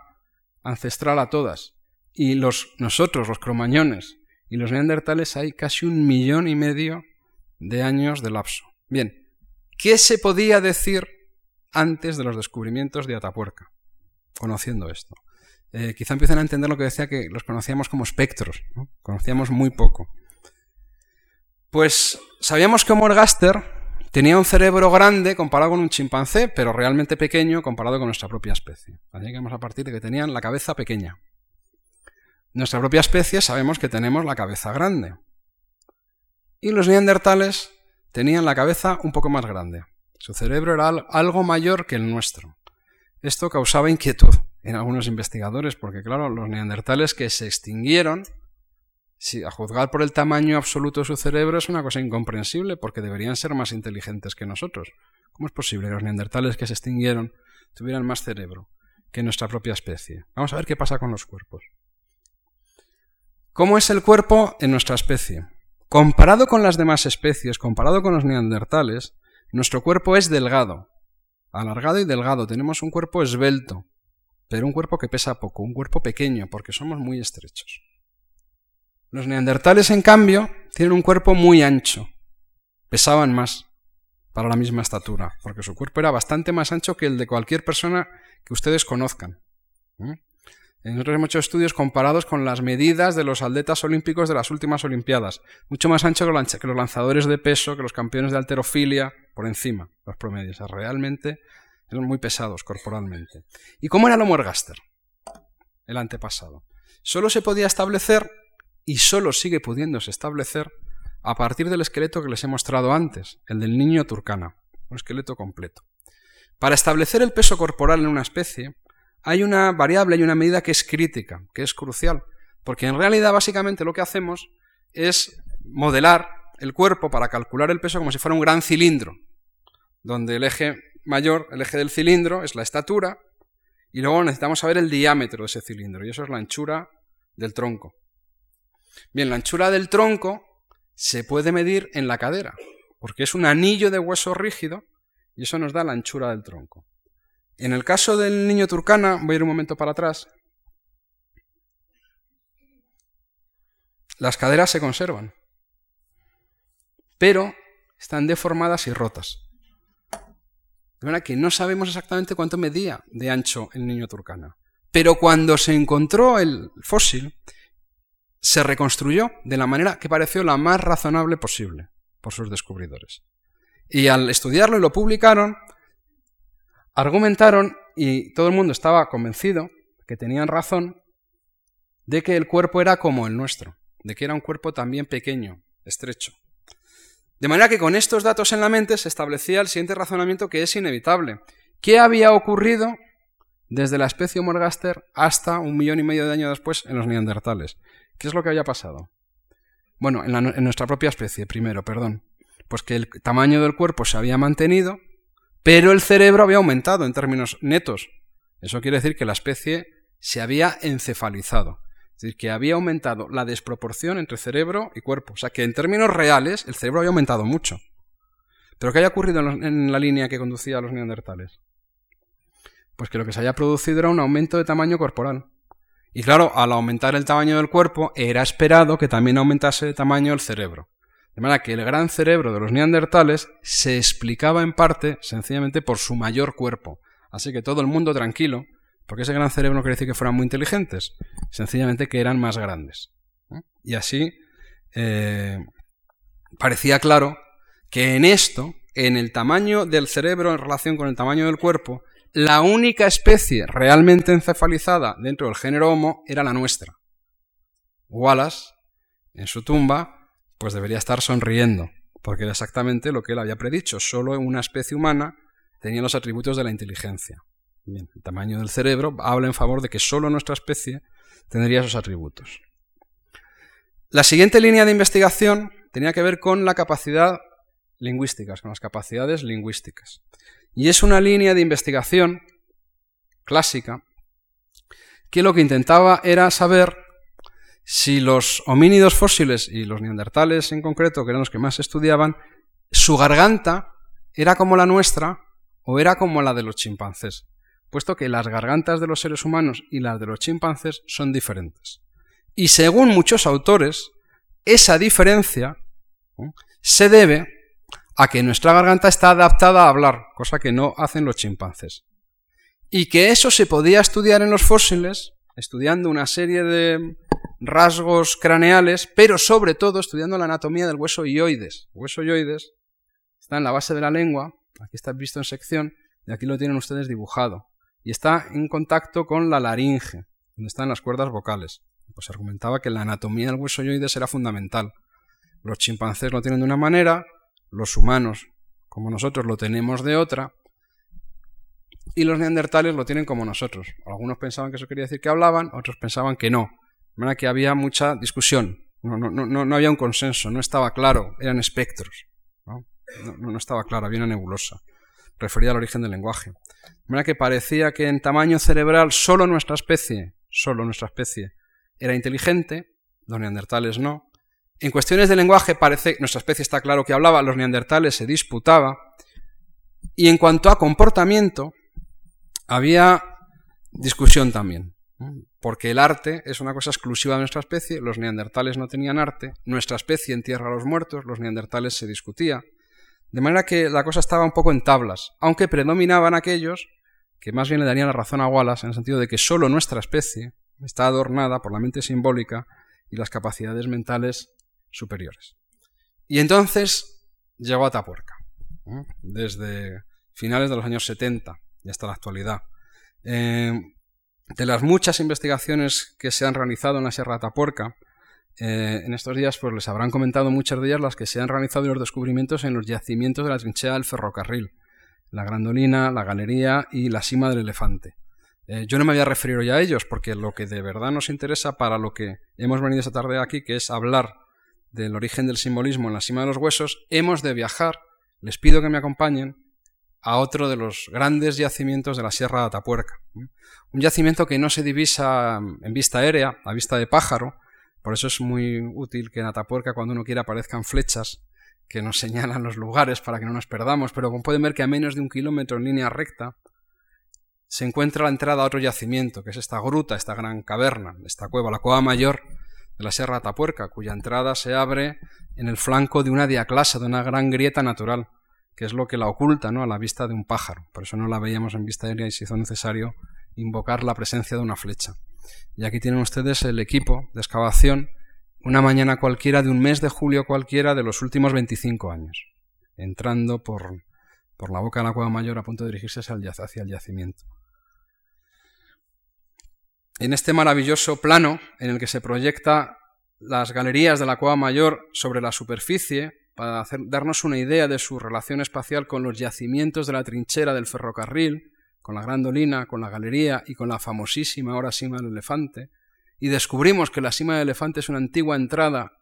ancestral a todas, y los, nosotros, los cromañones, y los neandertales hay casi un millón y medio de años de lapso. Bien, ¿qué se podía decir antes de los descubrimientos de Atapuerca, conociendo esto. Eh, quizá empiecen a entender lo que decía que los conocíamos como espectros, conocíamos muy poco. Pues sabíamos que Morgaster tenía un cerebro grande comparado con un chimpancé, pero realmente pequeño comparado con nuestra propia especie. Así que vamos a partir de que tenían la cabeza pequeña. Nuestra propia especie sabemos que tenemos la cabeza grande. Y los neandertales tenían la cabeza un poco más grande. Su cerebro era algo mayor que el nuestro. Esto causaba inquietud en algunos investigadores, porque claro, los neandertales que se extinguieron, si a juzgar por el tamaño absoluto de su cerebro es una cosa incomprensible, porque deberían ser más inteligentes que nosotros. ¿Cómo es posible que los neandertales que se extinguieron tuvieran más cerebro que nuestra propia especie? Vamos a ver qué pasa con los cuerpos. ¿Cómo es el cuerpo en nuestra especie? Comparado con las demás especies, comparado con los neandertales, nuestro cuerpo es delgado, alargado y delgado. Tenemos un cuerpo esbelto, pero un cuerpo que pesa poco, un cuerpo pequeño, porque somos muy estrechos. Los neandertales, en cambio, tienen un cuerpo muy ancho. Pesaban más para la misma estatura, porque su cuerpo era bastante más ancho que el de cualquier persona que ustedes conozcan. Nosotros hemos hecho estudios comparados con las medidas de los atletas olímpicos de las últimas Olimpiadas. Mucho más ancho que los lanzadores de peso, que los campeones de alterofilia, por encima, los promedios. realmente eran muy pesados corporalmente. ¿Y cómo era el Homo ergaster? El antepasado. Solo se podía establecer, y solo sigue pudiéndose establecer, a partir del esqueleto que les he mostrado antes, el del niño turcana, un esqueleto completo. Para establecer el peso corporal en una especie, hay una variable, hay una medida que es crítica, que es crucial, porque en realidad básicamente lo que hacemos es modelar el cuerpo para calcular el peso como si fuera un gran cilindro, donde el eje mayor, el eje del cilindro, es la estatura, y luego necesitamos saber el diámetro de ese cilindro, y eso es la anchura del tronco. Bien, la anchura del tronco se puede medir en la cadera, porque es un anillo de hueso rígido, y eso nos da la anchura del tronco. En el caso del niño turcana, voy a ir un momento para atrás, las caderas se conservan, pero están deformadas y rotas. De manera que no sabemos exactamente cuánto medía de ancho el niño turcana. Pero cuando se encontró el fósil, se reconstruyó de la manera que pareció la más razonable posible por sus descubridores. Y al estudiarlo y lo publicaron, argumentaron, y todo el mundo estaba convencido, que tenían razón, de que el cuerpo era como el nuestro, de que era un cuerpo también pequeño, estrecho. De manera que con estos datos en la mente se establecía el siguiente razonamiento que es inevitable. ¿Qué había ocurrido desde la especie Morgaster hasta un millón y medio de años después en los neandertales? ¿Qué es lo que había pasado? Bueno, en, en nuestra propia especie, primero, perdón. Pues que el tamaño del cuerpo se había mantenido, pero el cerebro había aumentado en términos netos. Eso quiere decir que la especie se había encefalizado. Es decir, que había aumentado la desproporción entre cerebro y cuerpo. O sea, que en términos reales el cerebro había aumentado mucho. ¿Pero qué había ocurrido en la línea que conducía a los neandertales? Pues que lo que se había producido era un aumento de tamaño corporal. Y claro, al aumentar el tamaño del cuerpo, era esperado que también aumentase el tamaño del cerebro. De manera que el gran cerebro de los neandertales se explicaba en parte sencillamente por su mayor cuerpo. Así que todo el mundo tranquilo, porque ese gran cerebro no quiere decir que fueran muy inteligentes, sencillamente que eran más grandes. Y así eh, parecía claro que en esto en el tamaño del cerebro en relación con el tamaño del cuerpo, la única especie realmente encefalizada dentro del género Homo era la nuestra. Wallace, en su tumba, pues debería estar sonriendo, porque era exactamente lo que él había predicho. Solo una especie humana tenía los atributos de la inteligencia. Bien, el tamaño del cerebro habla en favor de que solo nuestra especie tendría esos atributos. La siguiente línea de investigación tenía que ver con la capacidad lingüística, con las capacidades lingüísticas. Y es una línea de investigación clásica que lo que intentaba era saber si los homínidos fósiles y los neandertales en concreto, que eran los que más estudiaban, su garganta era como la nuestra o era como la de los chimpancés, puesto que las gargantas de los seres humanos y las de los chimpancés son diferentes. Y según muchos autores, esa diferencia se debe a que nuestra garganta está adaptada a hablar, cosa que no hacen los chimpancés. Y que eso se podía estudiar en los fósiles, estudiando una serie de rasgos craneales, pero sobre todo estudiando la anatomía del hueso ioides. El hueso ioides está en la base de la lengua, aquí está visto en sección, y aquí lo tienen ustedes dibujado. Y está en contacto con la laringe, donde están las cuerdas vocales. Pues argumentaba que la anatomía del hueso ioides era fundamental. Los chimpancés lo tienen de una manera, los humanos, como nosotros, lo tenemos de otra, y los neandertales lo tienen como nosotros. Algunos pensaban que eso quería decir que hablaban, otros pensaban que no. De manera que había mucha discusión, no, no, no, no había un consenso, no estaba claro, eran espectros. ¿no? No, estaba claro, había una nebulosa referida al origen del lenguaje. De manera que parecía que en tamaño cerebral solo nuestra especie, solo nuestra especie, era inteligente, los neandertales no, en cuestiones de lenguaje parece, nuestra especie está claro que hablaba, los neandertales se disputaba, y en cuanto a comportamiento, había discusión también, porque el arte es una cosa exclusiva de nuestra especie, los neandertales no tenían arte, nuestra especie entierra a los muertos, los neandertales se discutía, de manera que la cosa estaba un poco en tablas, aunque predominaban aquellos que más bien le darían la razón a Wallace en el sentido de que solo nuestra especie está adornada por la mente simbólica y las capacidades mentales superiores. Y entonces llegó a Tapuerca, desde finales de los años 70 y hasta la actualidad. Eh, de las muchas investigaciones que se han realizado en la Sierra de Tapuerca, eh, en estos días pues les habrán comentado muchas de ellas las que se han realizado y los descubrimientos en los yacimientos de la trinchera del ferrocarril, la Grandolina, la Galería y la Cima del Elefante. Eh, yo no me voy a referir hoy a ellos porque lo que de verdad nos interesa para lo que hemos venido esta tarde aquí, que es hablar del origen del simbolismo en la cima de los huesos, hemos de viajar, les pido que me acompañen, a otro de los grandes yacimientos de la Sierra de Atapuerca. Un yacimiento que no se divisa en vista aérea, a vista de pájaro, por eso es muy útil que en Atapuerca cuando uno quiera aparezcan flechas que nos señalan los lugares para que no nos perdamos, pero como pueden ver que a menos de un kilómetro en línea recta se encuentra la entrada a otro yacimiento, que es esta gruta, esta gran caverna, esta cueva, la cueva mayor, de la Sierra Atapuerca, cuya entrada se abre en el flanco de una diaclasa, de una gran grieta natural, que es lo que la oculta ¿no? a la vista de un pájaro. Por eso no la veíamos en vista aérea y se hizo necesario invocar la presencia de una flecha. Y aquí tienen ustedes el equipo de excavación, una mañana cualquiera de un mes de julio cualquiera de los últimos 25 años, entrando por, por la boca de la cueva mayor a punto de dirigirse hacia el yacimiento en este maravilloso plano en el que se proyecta las galerías de la Cueva Mayor sobre la superficie para darnos una idea de su relación espacial con los yacimientos de la trinchera del ferrocarril, con la Grandolina, con la galería y con la famosísima ahora cima del elefante, y descubrimos que la cima del elefante es una antigua entrada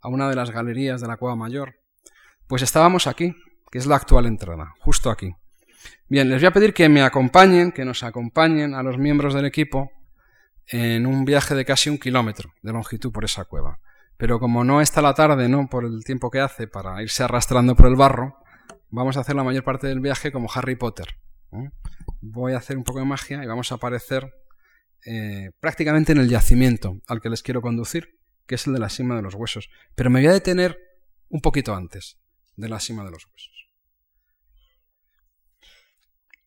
a una de las galerías de la Cueva Mayor, pues estábamos aquí, que es la actual entrada, justo aquí. Bien, les voy a pedir que me acompañen, que nos acompañen a los miembros del equipo en un viaje de casi un kilómetro de longitud por esa cueva. Pero como no está la tarde, no por el tiempo que hace para irse arrastrando por el barro, vamos a hacer la mayor parte del viaje como Harry Potter. Voy a hacer un poco de magia y vamos a aparecer eh, prácticamente en el yacimiento al que les quiero conducir, que es el de la cima de los huesos. Pero me voy a detener un poquito antes de la cima de los huesos.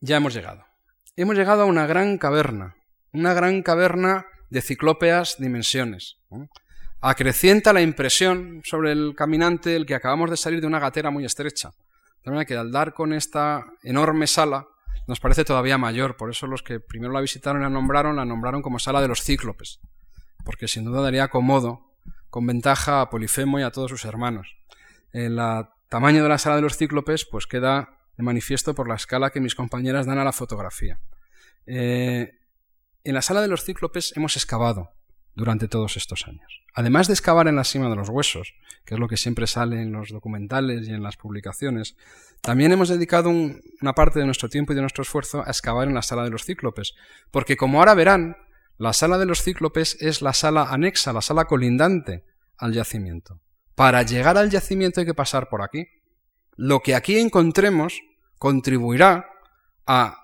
Ya hemos llegado. Hemos llegado a una gran caverna, una gran caverna de ciclópeas dimensiones. Acrecienta la impresión sobre el caminante el que acabamos de salir de una gatera muy estrecha. De manera que al dar con esta enorme sala nos parece todavía mayor. Por eso los que primero la visitaron y la nombraron, la nombraron como sala de los cíclopes. Porque sin duda daría cómodo, con ventaja a Polifemo y a todos sus hermanos. El tamaño de la sala de los cíclopes pues queda de manifiesto por la escala que mis compañeras dan a la fotografía. Eh, en la sala de los cíclopes hemos excavado durante todos estos años. Además de excavar en la cima de los huesos, que es lo que siempre sale en los documentales y en las publicaciones, también hemos dedicado una parte de nuestro tiempo y de nuestro esfuerzo a excavar en la sala de los cíclopes, porque como ahora verán, la sala de los cíclopes es la sala anexa, la sala colindante al yacimiento. Para llegar al yacimiento hay que pasar por aquí. Lo que aquí encontremos contribuirá a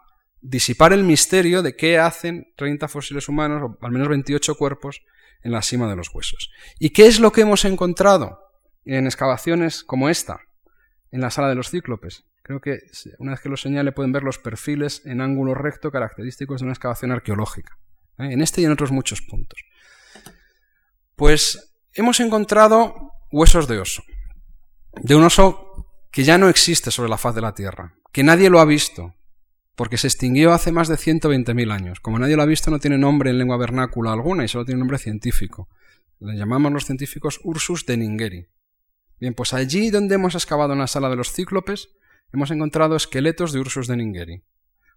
disipar el misterio de qué hacen 30 fósiles humanos, o al menos 28 cuerpos, en la cima de los huesos. ¿Y qué es lo que hemos encontrado en excavaciones como esta, en la sala de los cíclopes? Creo que una vez que lo señale pueden ver los perfiles en ángulo recto característicos de una excavación arqueológica, ¿eh? en este y en otros muchos puntos. Pues hemos encontrado huesos de oso, de un oso que ya no existe sobre la faz de la Tierra, que nadie lo ha visto, porque se extinguió hace más de 120.000 años. Como nadie lo ha visto, no tiene nombre en lengua vernácula alguna y solo tiene nombre científico. Le llamamos los científicos Ursus de Ningeri. Bien, pues allí donde hemos excavado en la sala de los cíclopes, hemos encontrado esqueletos de Ursus de Ningeri.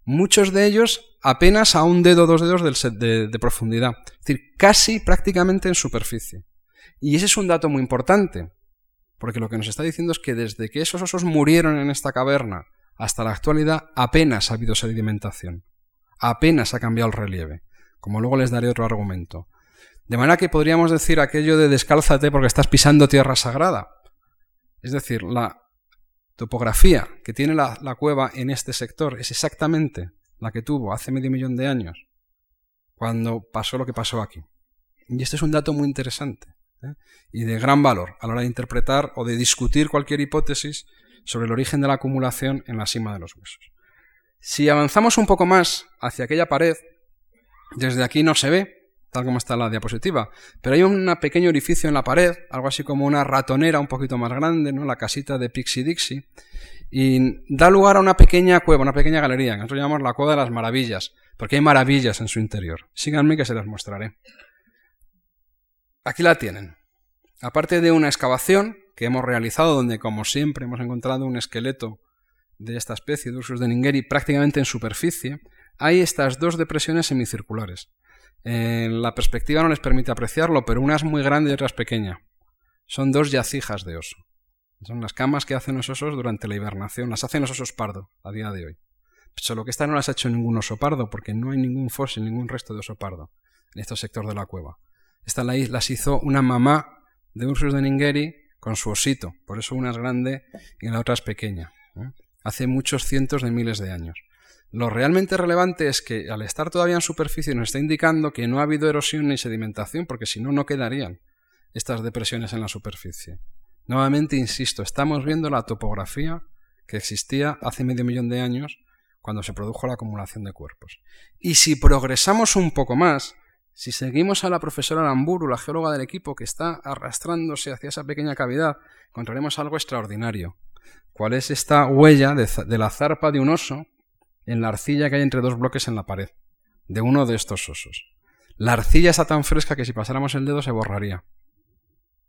Muchos de ellos apenas a un dedo, dos dedos de, de profundidad. Es decir, casi prácticamente en superficie. Y ese es un dato muy importante, porque lo que nos está diciendo es que desde que esos osos murieron en esta caverna hasta la actualidad apenas ha habido sedimentación, apenas ha cambiado el relieve, como luego les daré otro argumento. De manera que podríamos decir aquello de descálzate porque estás pisando tierra sagrada. Es decir, la topografía que tiene la, cueva en este sector es exactamente la que tuvo hace medio millón de años, cuando pasó lo que pasó aquí. Y este es un dato muy interesante ¿eh? y de gran valor a la hora de interpretar o de discutir cualquier hipótesis sobre el origen de la acumulación en la cima de los huesos. Si avanzamos un poco más hacia aquella pared, desde aquí no se ve, tal como está la diapositiva, pero hay un pequeño orificio en la pared, algo así como una ratonera un poquito más grande, ¿no? la casita de Pixie Dixie, y da lugar a una pequeña cueva, una pequeña galería, que nosotros llamamos la cueva de las maravillas, porque hay maravillas en su interior. Síganme que se las mostraré. Aquí la tienen. Aparte de una excavación, que hemos realizado, donde como siempre hemos encontrado un esqueleto de esta especie de Ursus de Ningeri prácticamente en superficie, hay estas dos depresiones semicirculares. En la perspectiva no les permite apreciarlo, pero una es muy grande y otra es pequeña. Son dos yacijas de oso. Son las camas que hacen los osos durante la hibernación. Las hacen los osos pardo a día de hoy. Solo que esta no las ha hecho ningún oso pardo, porque no hay ningún fósil, ningún resto de oso pardo en este sector de la cueva. Esta las hizo una mamá de Ursus de Ningeri con su osito. Por eso una es grande y la otra es pequeña. Hace muchos cientos de miles de años. Lo realmente relevante es que al estar todavía en superficie nos está indicando que no ha habido erosión ni sedimentación, porque si no, no quedarían estas depresiones en la superficie. Nuevamente, insisto, estamos viendo la topografía que existía hace medio millón de años cuando se produjo la acumulación de cuerpos. Y si progresamos un poco más, si seguimos a la profesora Lamburu, la geóloga del equipo, que está arrastrándose hacia esa pequeña cavidad, encontraremos algo extraordinario. ¿Cuál es esta huella de, la zarpa de un oso en la arcilla que hay entre dos bloques en la pared? De uno de estos osos. La arcilla está tan fresca que si pasáramos el dedo se borraría.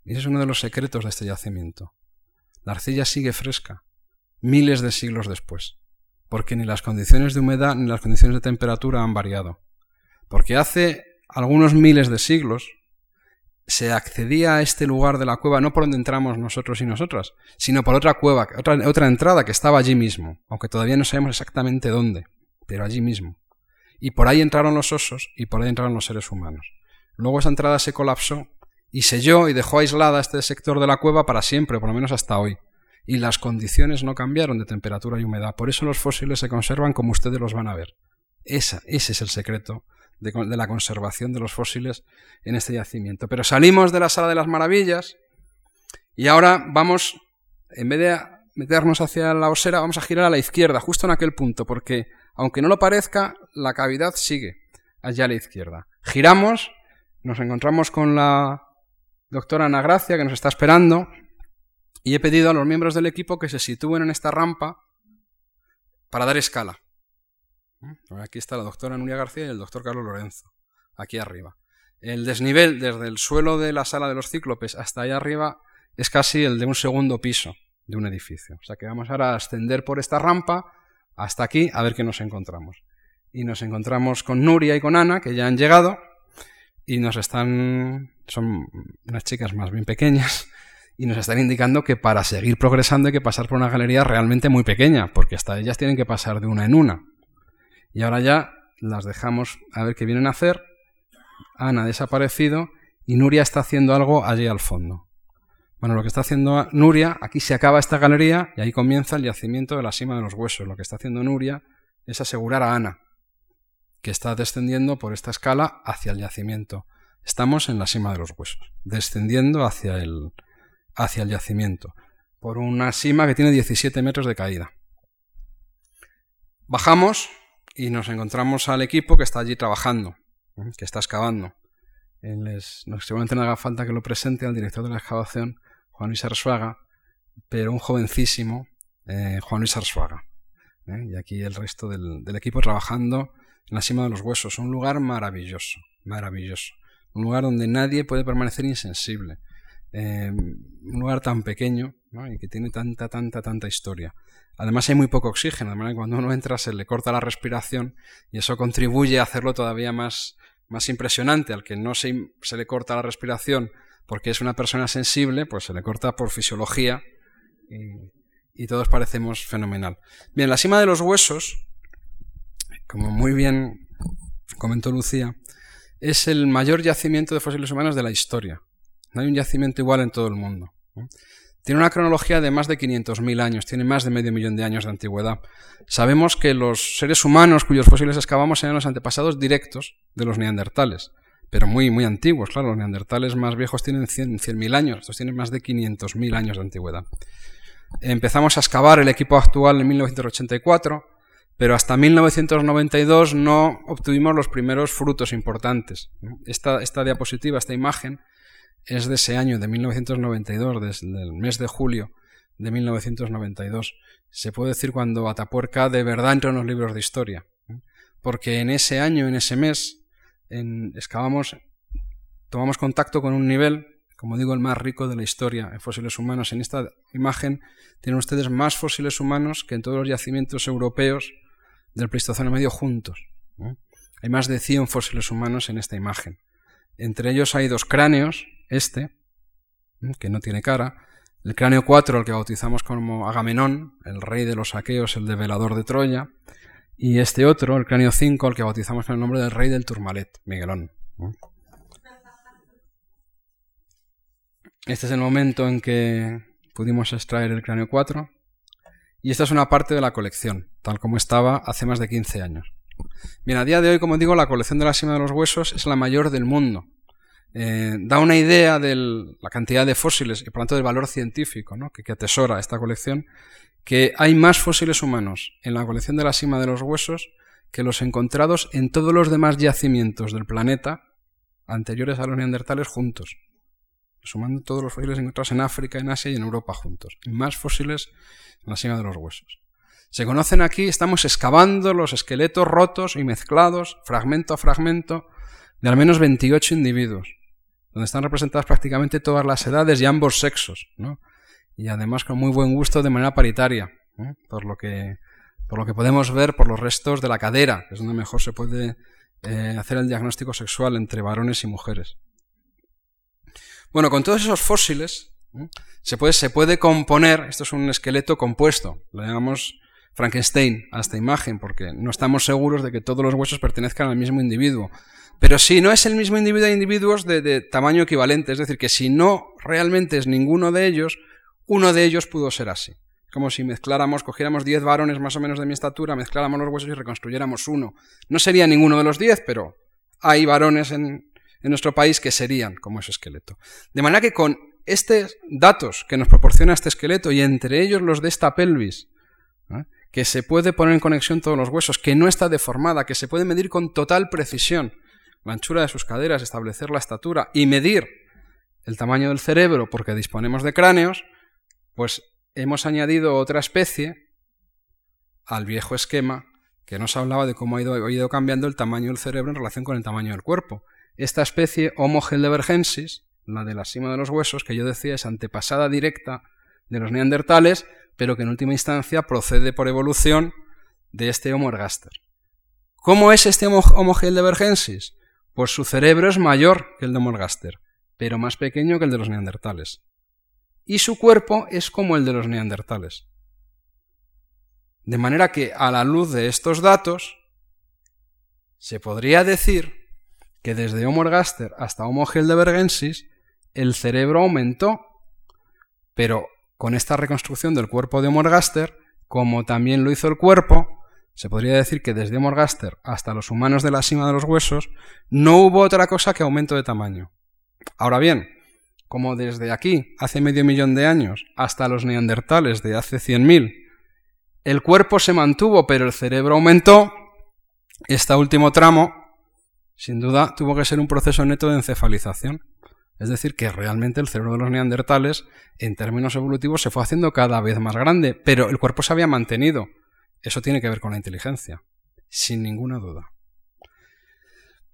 Y ese es uno de los secretos de este yacimiento. La arcilla sigue fresca, miles de siglos después, porque ni las condiciones de humedad ni las condiciones de temperatura han variado. Porque hace algunos miles de siglos, se accedía a este lugar de la cueva no por donde entramos nosotros y nosotras, sino por otra cueva, otra, entrada que estaba allí mismo, aunque todavía no sabemos exactamente dónde, pero allí mismo. Y por ahí entraron los osos y por ahí entraron los seres humanos. Luego esa entrada se colapsó y selló y dejó aislada este sector de la cueva para siempre, por lo menos hasta hoy. Y las condiciones no cambiaron de temperatura y humedad. Por eso los fósiles se conservan como ustedes los van a ver. Esa, ese es el secreto de, la conservación de los fósiles en este yacimiento. Pero salimos de la sala de las maravillas y ahora vamos, en vez de meternos hacia la osera, vamos a girar a la izquierda, justo en aquel punto, porque aunque no lo parezca, la cavidad sigue allá a la izquierda. Giramos, nos encontramos con la doctora Ana Gracia, que nos está esperando, y he pedido a los miembros del equipo que se sitúen en esta rampa para dar escala. Aquí está la doctora Nuria García y el doctor Carlos Lorenzo, aquí arriba. El desnivel desde el suelo de la sala de los cíclopes hasta allá arriba es casi el de un segundo piso de un edificio. O sea que vamos ahora a ascender por esta rampa hasta aquí a ver qué nos encontramos. Y nos encontramos con Nuria y con Ana, que ya han llegado, y nos están, son unas chicas más bien pequeñas, y nos están indicando que para seguir progresando hay que pasar por una galería realmente muy pequeña, porque hasta ellas tienen que pasar de una en una. Y ahora ya las dejamos a ver qué vienen a hacer. Ana ha desaparecido y Nuria está haciendo algo allí al fondo. Bueno, lo que está haciendo Nuria, aquí se acaba esta galería y ahí comienza el yacimiento de la cima de los huesos. Lo que está haciendo Nuria es asegurar a Ana, que está descendiendo por esta escala hacia el yacimiento. Estamos en la cima de los huesos, descendiendo hacia el, hacia el yacimiento, por una cima que tiene 17 metros de caída. Bajamos y nos encontramos al equipo que está allí trabajando, ¿eh? que está excavando. No, seguramente no haga falta que lo presente al director de la excavación, Juan Luis Arzuaga, pero un jovencísimo eh, Juan Luis Arzuaga. ¿eh? Y aquí el resto del, del, equipo trabajando en la cima de los huesos. Un lugar maravilloso, maravilloso. Un lugar donde nadie puede permanecer insensible. Eh, un lugar tan pequeño y que tiene tanta, tanta, tanta historia. Además hay muy poco oxígeno, de que cuando uno entra se le corta la respiración y eso contribuye a hacerlo todavía más, más impresionante. Al que no se, se le corta la respiración porque es una persona sensible, pues se le corta por fisiología y todos parecemos fenomenal. Bien, la cima de los huesos, como muy bien comentó Lucía, es el mayor yacimiento de fósiles humanos de la historia. No hay un yacimiento igual en todo el mundo. Tiene una cronología de más de 500.000 años, tiene más de medio millón de años de antigüedad. Sabemos que los seres humanos cuyos fósiles excavamos eran los antepasados directos de los neandertales, pero muy, muy antiguos. Claro, los neandertales más viejos tienen 100.000 años, estos tienen más de 500.000 años de antigüedad. Empezamos a excavar el equipo actual en 1984, pero hasta 1992 no obtuvimos los primeros frutos importantes. Esta, esta diapositiva, esta imagen, es de ese año, de 1992, desde el mes de julio de 1992. Se puede decir cuando Atapuerca de verdad entró en los libros de historia. Porque en ese año, en ese mes, en, excavamos, tomamos contacto con un nivel, como digo, el más rico de la historia en fósiles humanos. En esta imagen tienen ustedes más fósiles humanos que en todos los yacimientos europeos del Pleistoceno medio juntos. Hay más de 100 fósiles humanos en esta imagen. Entre ellos hay dos cráneos, este, que no tiene cara, el cráneo 4, el que bautizamos como Agamenón, el rey de los aqueos, el develador de Troya, y este otro, el cráneo 5, el que bautizamos con el nombre del rey del Turmalet, Miguelón. Este es el momento en que pudimos extraer el cráneo 4, y esta es una parte de la colección, tal como estaba hace más de 15 años. Bien, a día de hoy, como digo, la colección de la cima de los huesos es la mayor del mundo. Eh, da una idea de la cantidad de fósiles y por lo tanto del valor científico que, que, atesora esta colección, que hay más fósiles humanos en la colección de la cima de los huesos que los encontrados en todos los demás yacimientos del planeta anteriores a los neandertales juntos, sumando todos los fósiles encontrados en África, en Asia y en Europa juntos. Más fósiles en la cima de los huesos. Se conocen aquí, estamos excavando los esqueletos rotos y mezclados, fragmento a fragmento, de al menos 28 individuos, donde están representadas prácticamente todas las edades y ambos sexos, ¿no? y además con muy buen gusto de manera paritaria, por, lo que, por lo que podemos ver por los restos de la cadera, que es donde mejor se puede eh, hacer el diagnóstico sexual entre varones y mujeres. Bueno, con todos esos fósiles se, puede, se puede componer, esto es un esqueleto compuesto, lo llamamos Frankenstein a esta imagen, porque no estamos seguros de que todos los huesos pertenezcan al mismo individuo. Pero si no es el mismo individuo, hay individuos de, de, tamaño equivalente, es decir, que si no realmente es ninguno de ellos, uno de ellos pudo ser así. Como si mezcláramos, cogiéramos diez varones más o menos de mi estatura, mezcláramos los huesos y reconstruyéramos uno. No sería ninguno de los diez, pero hay varones en, en nuestro país que serían como ese esqueleto. De manera que con estos datos que nos proporciona este esqueleto y entre ellos los de esta pelvis, ¿eh? que se puede poner en conexión todos los huesos, que no está deformada, que se puede medir con total precisión la anchura de sus caderas, establecer la estatura y medir el tamaño del cerebro porque disponemos de cráneos, pues hemos añadido otra especie al viejo esquema que nos hablaba de cómo ha ido, cambiando el tamaño del cerebro en relación con el tamaño del cuerpo. Esta especie Homo heidelbergensis, la de la cima de los huesos, que yo decía es antepasada directa de los neandertales, pero que en última instancia procede por evolución de este Homo ergaster. ¿Cómo es este Homo heidelbergensis? Pues su cerebro es mayor que el de Homo ergaster, pero más pequeño que el de los neandertales. Y su cuerpo es como el de los neandertales. De manera que, a la luz de estos datos, se podría decir que desde Homo ergaster hasta Homo heidelbergensis el cerebro aumentó, pero con esta reconstrucción del cuerpo de Homo ergaster, como también lo hizo el cuerpo, se podría decir que desde Homo ergaster hasta los humanos de la cima de los huesos no hubo otra cosa que aumento de tamaño. Ahora bien, como desde aquí, hace medio millón de años, hasta los neandertales de hace 100.000, el cuerpo se mantuvo, pero el cerebro aumentó. Este último tramo, sin duda, tuvo que ser un proceso neto de encefalización. Es decir, que realmente el cerebro de los neandertales, en términos evolutivos, se fue haciendo cada vez más grande, pero el cuerpo se había mantenido. Eso tiene que ver con la inteligencia, sin ninguna duda.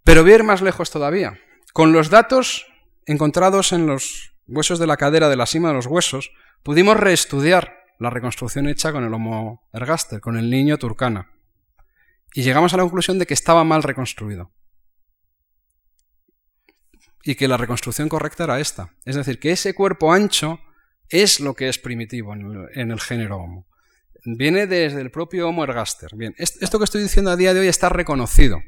Pero voy a ir más lejos todavía. Con los datos encontrados en los huesos de la cadera de la cima de los huesos, pudimos reestudiar la reconstrucción hecha con el Homo ergaster, con el niño turcana. Y llegamos a la conclusión de que estaba mal reconstruido. Y que la reconstrucción correcta era esta. Es decir, que ese cuerpo ancho es lo que es primitivo en el, género Homo. Viene desde el propio Homo ergaster. Bien, esto que estoy diciendo a día de hoy está reconocido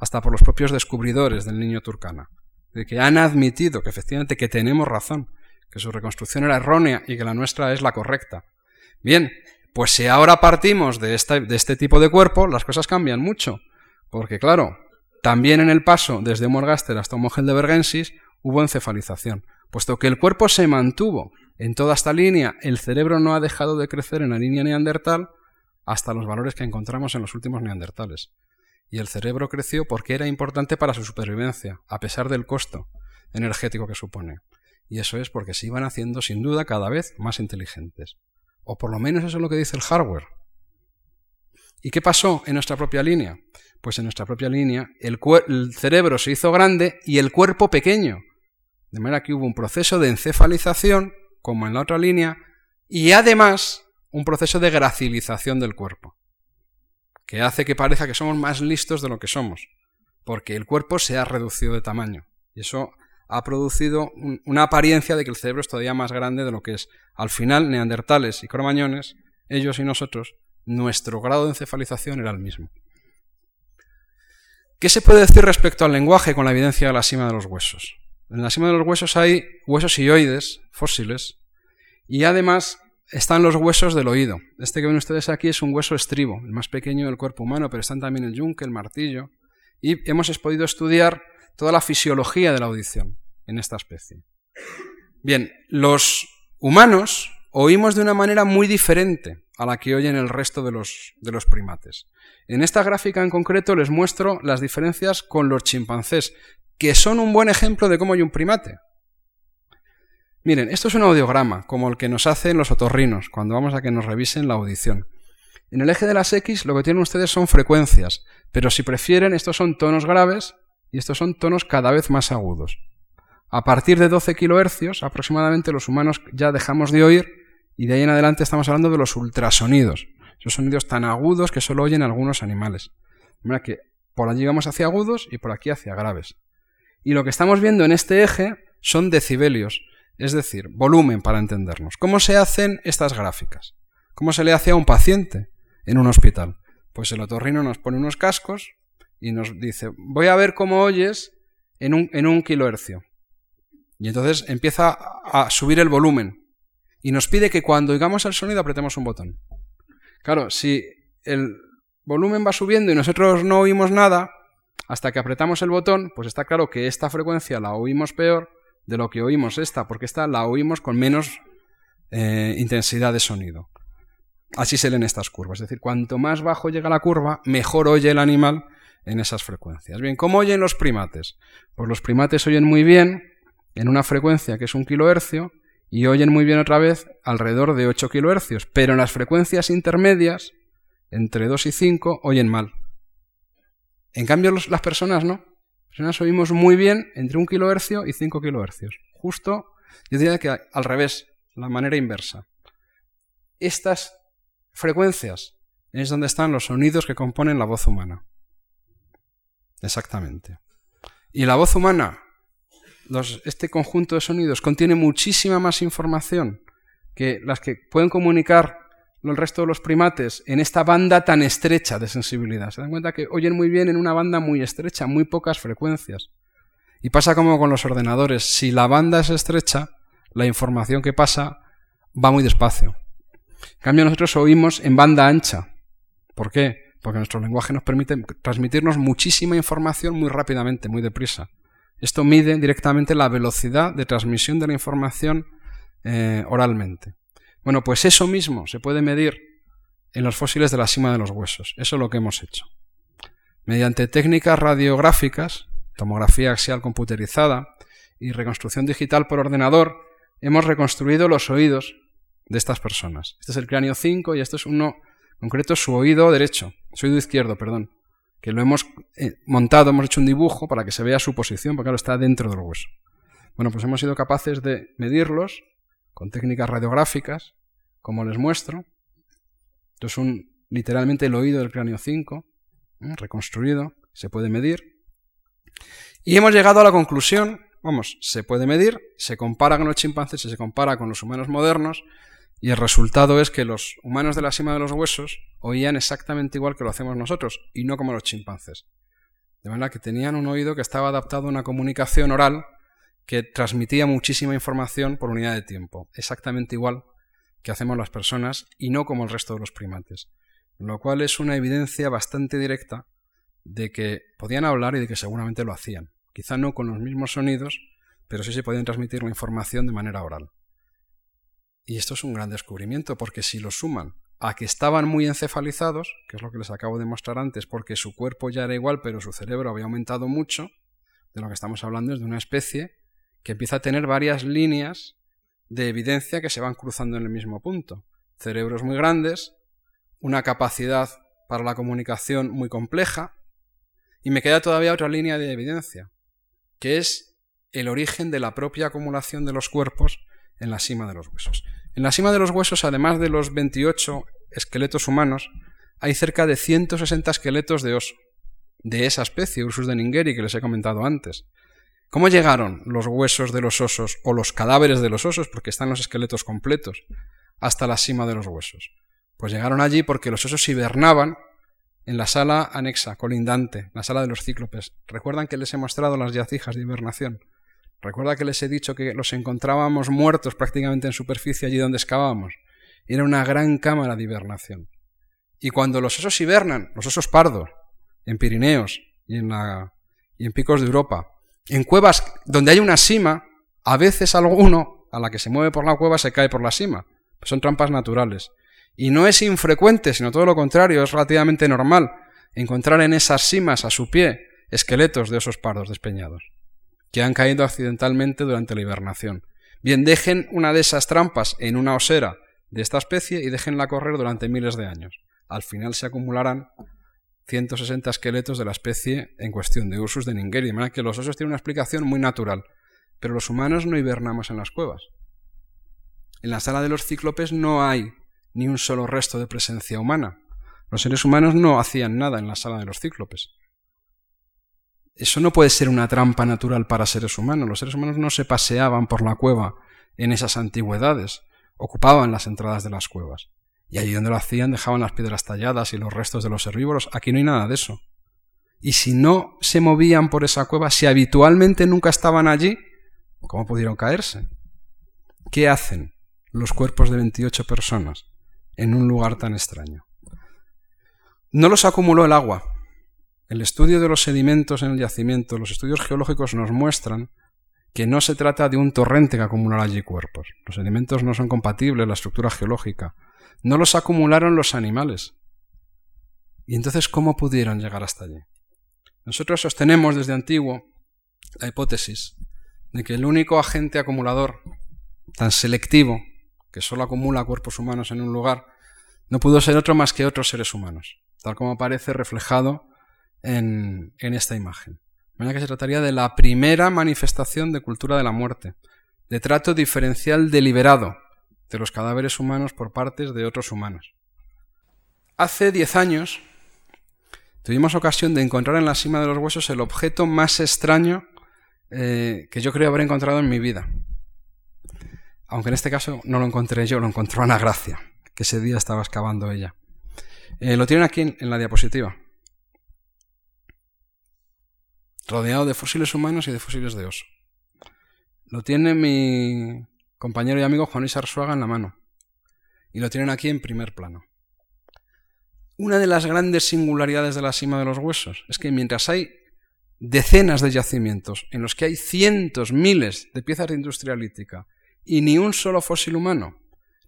hasta por los propios descubridores del niño turcana, de que han admitido que efectivamente que tenemos razón, que su reconstrucción era errónea y que la nuestra es la correcta. Bien, pues si ahora partimos de, este tipo de cuerpo, las cosas cambian mucho. Porque claro, también en el paso desde Morgaster hasta de Bergensis hubo encefalización. Puesto que el cuerpo se mantuvo en toda esta línea, el cerebro no ha dejado de crecer en la línea neandertal hasta los valores que encontramos en los últimos neandertales. Y el cerebro creció porque era importante para su supervivencia, a pesar del costo energético que supone. Y eso es porque se iban haciendo sin duda cada vez más inteligentes. O por lo menos eso es lo que dice el hardware. ¿Y qué pasó en nuestra propia línea? Pues en nuestra propia línea el, cerebro se hizo grande y el cuerpo pequeño. De manera que hubo un proceso de encefalización, como en la otra línea, y además un proceso de gracilización del cuerpo, que hace que parezca que somos más listos de lo que somos, porque el cuerpo se ha reducido de tamaño. Y eso ha producido una apariencia de que el cerebro es todavía más grande de lo que es. Al final, neandertales y cromañones, ellos y nosotros, nuestro grado de encefalización era el mismo. ¿Qué se puede decir respecto al lenguaje con la evidencia de la cima de los huesos? En la cima de los huesos hay huesos ioides, fósiles, y además están los huesos del oído. Este que ven ustedes aquí es un hueso estribo, el más pequeño del cuerpo humano, pero están también el yunque, el martillo, y hemos podido estudiar toda la fisiología de la audición en esta especie. Bien, los humanos oímos de una manera muy diferente a la que oyen el resto de los, de los primates. En esta gráfica en concreto les muestro las diferencias con los chimpancés, que son un buen ejemplo de cómo hay un primate. Miren, esto es un audiograma, como el que nos hacen los otorrinos cuando vamos a que nos revisen la audición. En el eje de las X lo que tienen ustedes son frecuencias, pero si prefieren estos son tonos graves y estos son tonos cada vez más agudos. A partir de 12 kHz aproximadamente los humanos ya dejamos de oír y de ahí en adelante estamos hablando de los ultrasonidos, esos sonidos tan agudos que solo oyen algunos animales. De que por allí vamos hacia agudos y por aquí hacia graves. Y lo que estamos viendo en este eje son decibelios, es decir, volumen para entendernos. ¿Cómo se hacen estas gráficas? ¿Cómo se le hace a un paciente en un hospital? Pues el otorrino nos pone unos cascos y nos dice, voy a ver cómo oyes en un, en un kilohercio. Y entonces empieza a subir el volumen. Y nos pide que cuando oigamos el sonido apretemos un botón. Claro, si el volumen va subiendo y nosotros no oímos nada, hasta que apretamos el botón, pues está claro que esta frecuencia la oímos peor de lo que oímos esta, porque esta la oímos con menos eh, intensidad de sonido. Así se leen estas curvas. Es decir, cuanto más bajo llega la curva, mejor oye el animal en esas frecuencias. Bien, ¿cómo oyen los primates? Pues los primates oyen muy bien en una frecuencia que es un kilohercio y oyen muy bien otra vez alrededor de 8 kHz, pero en las frecuencias intermedias, entre 2 y 5, oyen mal. En cambio, las personas no. Las personas oímos muy bien entre 1 kHz y 5 kHz. Justo, yo diría que al revés, la manera inversa. Estas frecuencias es donde están los sonidos que componen la voz humana. Exactamente. Y la voz humana, este conjunto de sonidos, contiene muchísima más información que las que pueden comunicar el resto de los primates en esta banda tan estrecha de sensibilidad. Se dan cuenta que oyen muy bien en una banda muy estrecha, muy pocas frecuencias. Y pasa como con los ordenadores. Si la banda es estrecha, la información que pasa va muy despacio. En cambio, nosotros oímos en banda ancha. ¿Por qué? Porque nuestro lenguaje nos permite transmitirnos muchísima información muy rápidamente, muy deprisa. Esto mide directamente la velocidad de transmisión de la información eh, oralmente. Bueno, pues eso mismo se puede medir en los fósiles de la cima de los huesos. Eso es lo que hemos hecho. Mediante técnicas radiográficas, tomografía axial computerizada y reconstrucción digital por ordenador, hemos reconstruido los oídos de estas personas. Este es el cráneo 5 y esto es uno concreto, su oído derecho, su oído izquierdo, perdón, que lo hemos eh, montado, hemos hecho un dibujo para que se vea su posición, porque ahora está dentro del hueso. Bueno, pues hemos sido capaces de medirlos con técnicas radiográficas, como les muestro. Esto es un, literalmente el oído del cráneo 5, ¿eh? reconstruido, se puede medir. Y hemos llegado a la conclusión, vamos, se puede medir, se compara con los chimpancés se compara con los humanos modernos, y el resultado es que los humanos de la cima de los huesos oían exactamente igual que lo hacemos nosotros, y no como los chimpancés. De manera que tenían un oído que estaba adaptado a una comunicación oral que transmitía muchísima información por unidad de tiempo, exactamente igual que hacemos las personas y no como el resto de los primates. Lo cual es una evidencia bastante directa de que podían hablar y de que seguramente lo hacían. Quizá no con los mismos sonidos, pero sí se podían transmitir la información de manera oral. Y esto es un gran descubrimiento, porque si lo suman a que estaban muy encefalizados, que es lo que les acabo de mostrar antes, porque su cuerpo ya era igual, pero su cerebro había aumentado mucho, de lo que estamos hablando es de una especie que empieza a tener varias líneas de evidencia que se van cruzando en el mismo punto. Cerebros muy grandes, una capacidad para la comunicación muy compleja, y me queda todavía otra línea de evidencia, que es el origen de la propia acumulación de los cuerpos en la cima de los huesos. En la cima de los huesos, además de los 28 esqueletos humanos, hay cerca de 160 esqueletos de oso, de esa especie, Ursus de Ningeri, que les he comentado antes. ¿Cómo llegaron los huesos de los osos o los cadáveres de los osos, porque están los esqueletos completos, hasta la cima de los huesos? Pues llegaron allí porque los osos hibernaban en la sala anexa, colindante, la sala de los cíclopes. ¿Recuerdan que les he mostrado las yacijas de hibernación? Recuerda que les he dicho que los encontrábamos muertos prácticamente en superficie allí donde excavábamos. Era una gran cámara de hibernación. Y cuando los osos hibernan, los osos pardos, en Pirineos y en, y en picos de Europa, en cuevas donde hay una sima, a veces alguno a la que se mueve por la cueva se cae por la sima. son trampas naturales. Y no es infrecuente, sino todo lo contrario, es relativamente normal encontrar en esas simas a su pie esqueletos de osos pardos despeñados que han caído accidentalmente durante la hibernación. Bien, dejen una de esas trampas en una osera de esta especie y déjenla correr durante miles de años. Al final se acumularán 160 esqueletos de la especie en cuestión de Ursus de Ningeri. De manera que los osos tienen una explicación muy natural. Pero los humanos no hibernamos en las cuevas. En la sala de los cíclopes no hay ni un solo resto de presencia humana. Los seres humanos no hacían nada en la sala de los cíclopes. Eso no puede ser una trampa natural para seres humanos. Los seres humanos no se paseaban por la cueva en esas antigüedades, ocupaban las entradas de las cuevas. Y allí donde lo hacían dejaban las piedras talladas y los restos de los herbívoros. Aquí no hay nada de eso. Y si no se movían por esa cueva, si habitualmente nunca estaban allí, ¿cómo pudieron caerse? ¿Qué hacen los cuerpos de 28 personas en un lugar tan extraño? No los acumuló el agua, el estudio de los sedimentos en el yacimiento, los estudios geológicos nos muestran que no se trata de un torrente que acumulará allí cuerpos. Los sedimentos no son compatibles, la estructura geológica. No los acumularon los animales. ¿Y entonces cómo pudieron llegar hasta allí? Nosotros sostenemos desde antiguo la hipótesis de que el único agente acumulador tan selectivo, que solo acumula cuerpos humanos en un lugar, no pudo ser otro más que otros seres humanos, tal como aparece reflejado en, esta imagen. Manera que se trataría de la primera manifestación de cultura de la muerte, de trato diferencial deliberado de los cadáveres humanos por partes de otros humanos. Hace diez años tuvimos ocasión de encontrar en la cima de los huesos el objeto más extraño eh, que yo creo haber encontrado en mi vida. Aunque en este caso no lo encontré yo, lo encontró Ana Gracia, que ese día estaba excavando ella. Eh, lo tienen aquí en, la diapositiva. Rodeado de fósiles humanos y de fósiles de oso. Lo tiene mi compañero y amigo Juan Luis Arzuaga en la mano. Y lo tienen aquí en primer plano. Una de las grandes singularidades de la cima de los huesos es que mientras hay decenas de yacimientos en los que hay cientos, miles de piezas de industria lítica y ni un solo fósil humano,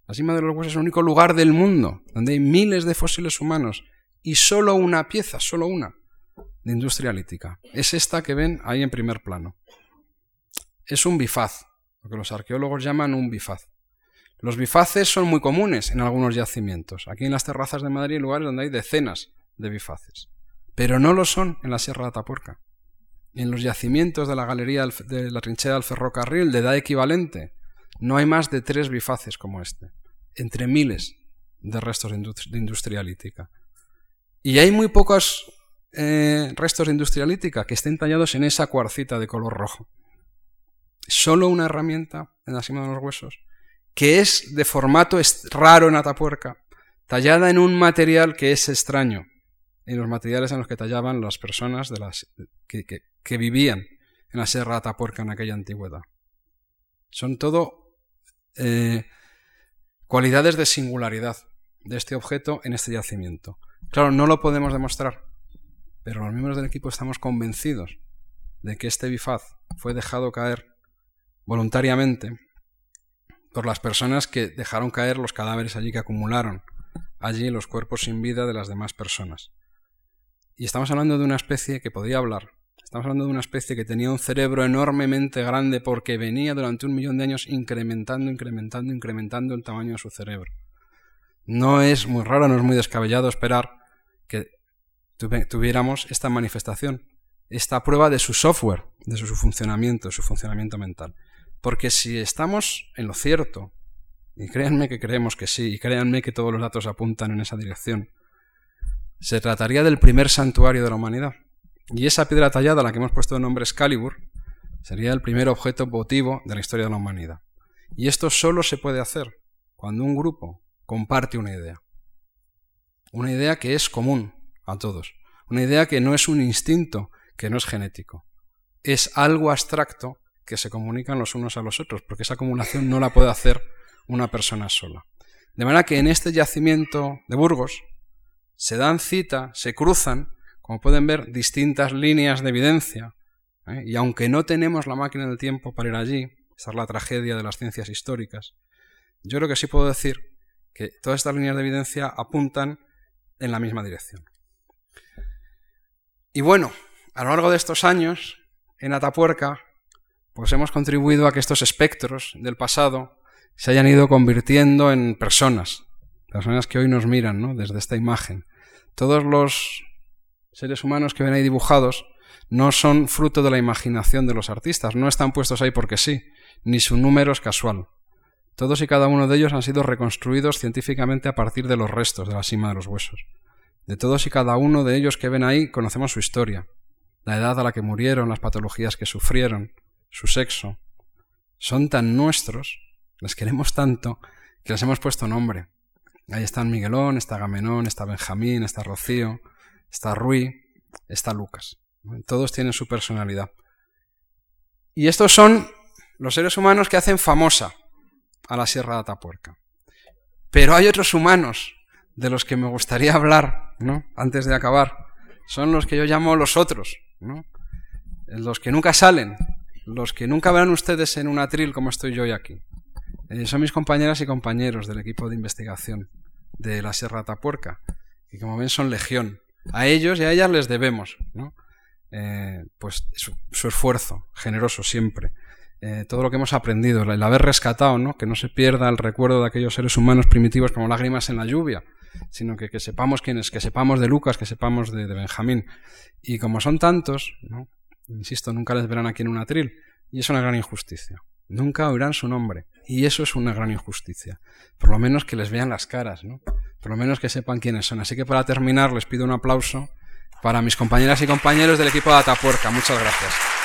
la cima de los huesos es el único lugar del mundo donde hay miles de fósiles humanos y solo una pieza, solo una, de industria lítica. Es esta que ven ahí en primer plano. Es un bifaz, lo que los arqueólogos llaman un bifaz. Los bifaces son muy comunes en algunos yacimientos. Aquí en las terrazas de Madrid hay lugares donde hay decenas de bifaces. Pero no lo son en la Sierra de Atapuerca en los yacimientos de la galería de la trinchera del ferrocarril de edad equivalente, no hay más de tres bifaces como este, entre miles de restos de industria lítica. Y hay muy pocos eh, restos de industria lítica que estén tallados en esa cuarcita de color rojo. Solo una herramienta en la cima de los huesos, que es de formato raro en Atapuerca, tallada en un material que es extraño, en los materiales en los que tallaban las personas de las, que, vivían en la Sierra Atapuerca en aquella antigüedad. Son todo eh, cualidades de singularidad de este objeto en este yacimiento. Claro, no lo podemos demostrar, pero los miembros del equipo estamos convencidos de que este bifaz fue dejado caer voluntariamente por las personas que dejaron caer los cadáveres allí que acumularon allí los cuerpos sin vida de las demás personas. Y estamos hablando de una especie que podía hablar. Estamos hablando de una especie que tenía un cerebro enormemente grande porque venía durante un millón de años incrementando, incrementando, incrementando el tamaño de su cerebro. No es muy raro, no es muy descabellado esperar que tuviéramos esta manifestación, esta prueba de su software, de su funcionamiento, de su funcionamiento mental. Porque si estamos en lo cierto, y créanme que creemos que sí, y créanme que todos los datos apuntan en esa dirección, se trataría del primer santuario de la humanidad. Y esa piedra tallada, a la que hemos puesto el nombre Excalibur, sería el primer objeto votivo de la historia de la humanidad. Y esto solo se puede hacer cuando un grupo comparte una idea. Una idea que es común a todos. Una idea que no es un instinto, que no es genético. Es algo abstracto que se comunican los unos a los otros, porque esa acumulación no la puede hacer una persona sola. De manera que en este yacimiento de Burgos, se dan cita, se cruzan, como pueden ver, distintas líneas de evidencia. ¿eh? Y aunque no tenemos la máquina del tiempo para ir allí, esa es la tragedia de las ciencias históricas, yo creo que sí puedo decir que todas estas líneas de evidencia apuntan en la misma dirección. Y bueno, a lo largo de estos años, en Atapuerca, pues hemos contribuido a que estos espectros del pasado se hayan ido convirtiendo en personas, personas que hoy nos miran ¿no? desde esta imagen. Todos los seres humanos que ven ahí dibujados no son fruto de la imaginación de los artistas, no están puestos ahí porque sí, ni su número es casual. Todos y cada uno de ellos han sido reconstruidos científicamente a partir de los restos de la cima de los huesos. De todos y cada uno de ellos que ven ahí conocemos su historia, la edad a la que murieron, las patologías que sufrieron, su sexo. Son tan nuestros, les queremos tanto, que les hemos puesto nombre. Ahí están Miguelón, está Gamenón, está Benjamín, está Rocío, está Rui, está Lucas. Todos tienen su personalidad. Y estos son los seres humanos que hacen famosa a la Sierra de Atapuerca. Pero hay otros humanos de los que me gustaría hablar, ¿no? Antes de acabar. Son los que yo llamo los otros, ¿no? Los que nunca salen, los que nunca verán ustedes en un atril como estoy yo hoy aquí. Eh, son mis compañeras y compañeros del equipo de investigación de la Sierra Tapuerca, que como ven son legión. A ellos y a ellas les debemos ¿no? Eh, pues su, esfuerzo generoso siempre eh, todo lo que hemos aprendido, el haber rescatado, ¿no? que no se pierda el recuerdo de aquellos seres humanos primitivos como lágrimas en la lluvia, sino que, que sepamos quiénes, que sepamos de Lucas, que sepamos de, de Benjamín. Y como son tantos, ¿no? insisto, nunca les verán aquí en un atril, y es una gran injusticia. Nunca oirán su nombre. Y eso es una gran injusticia. Por lo menos que les vean las caras, ¿no? Por lo menos que sepan quiénes son. Así que para terminar les pido un aplauso para mis compañeras y compañeros del equipo de Atapuerca. Muchas gracias.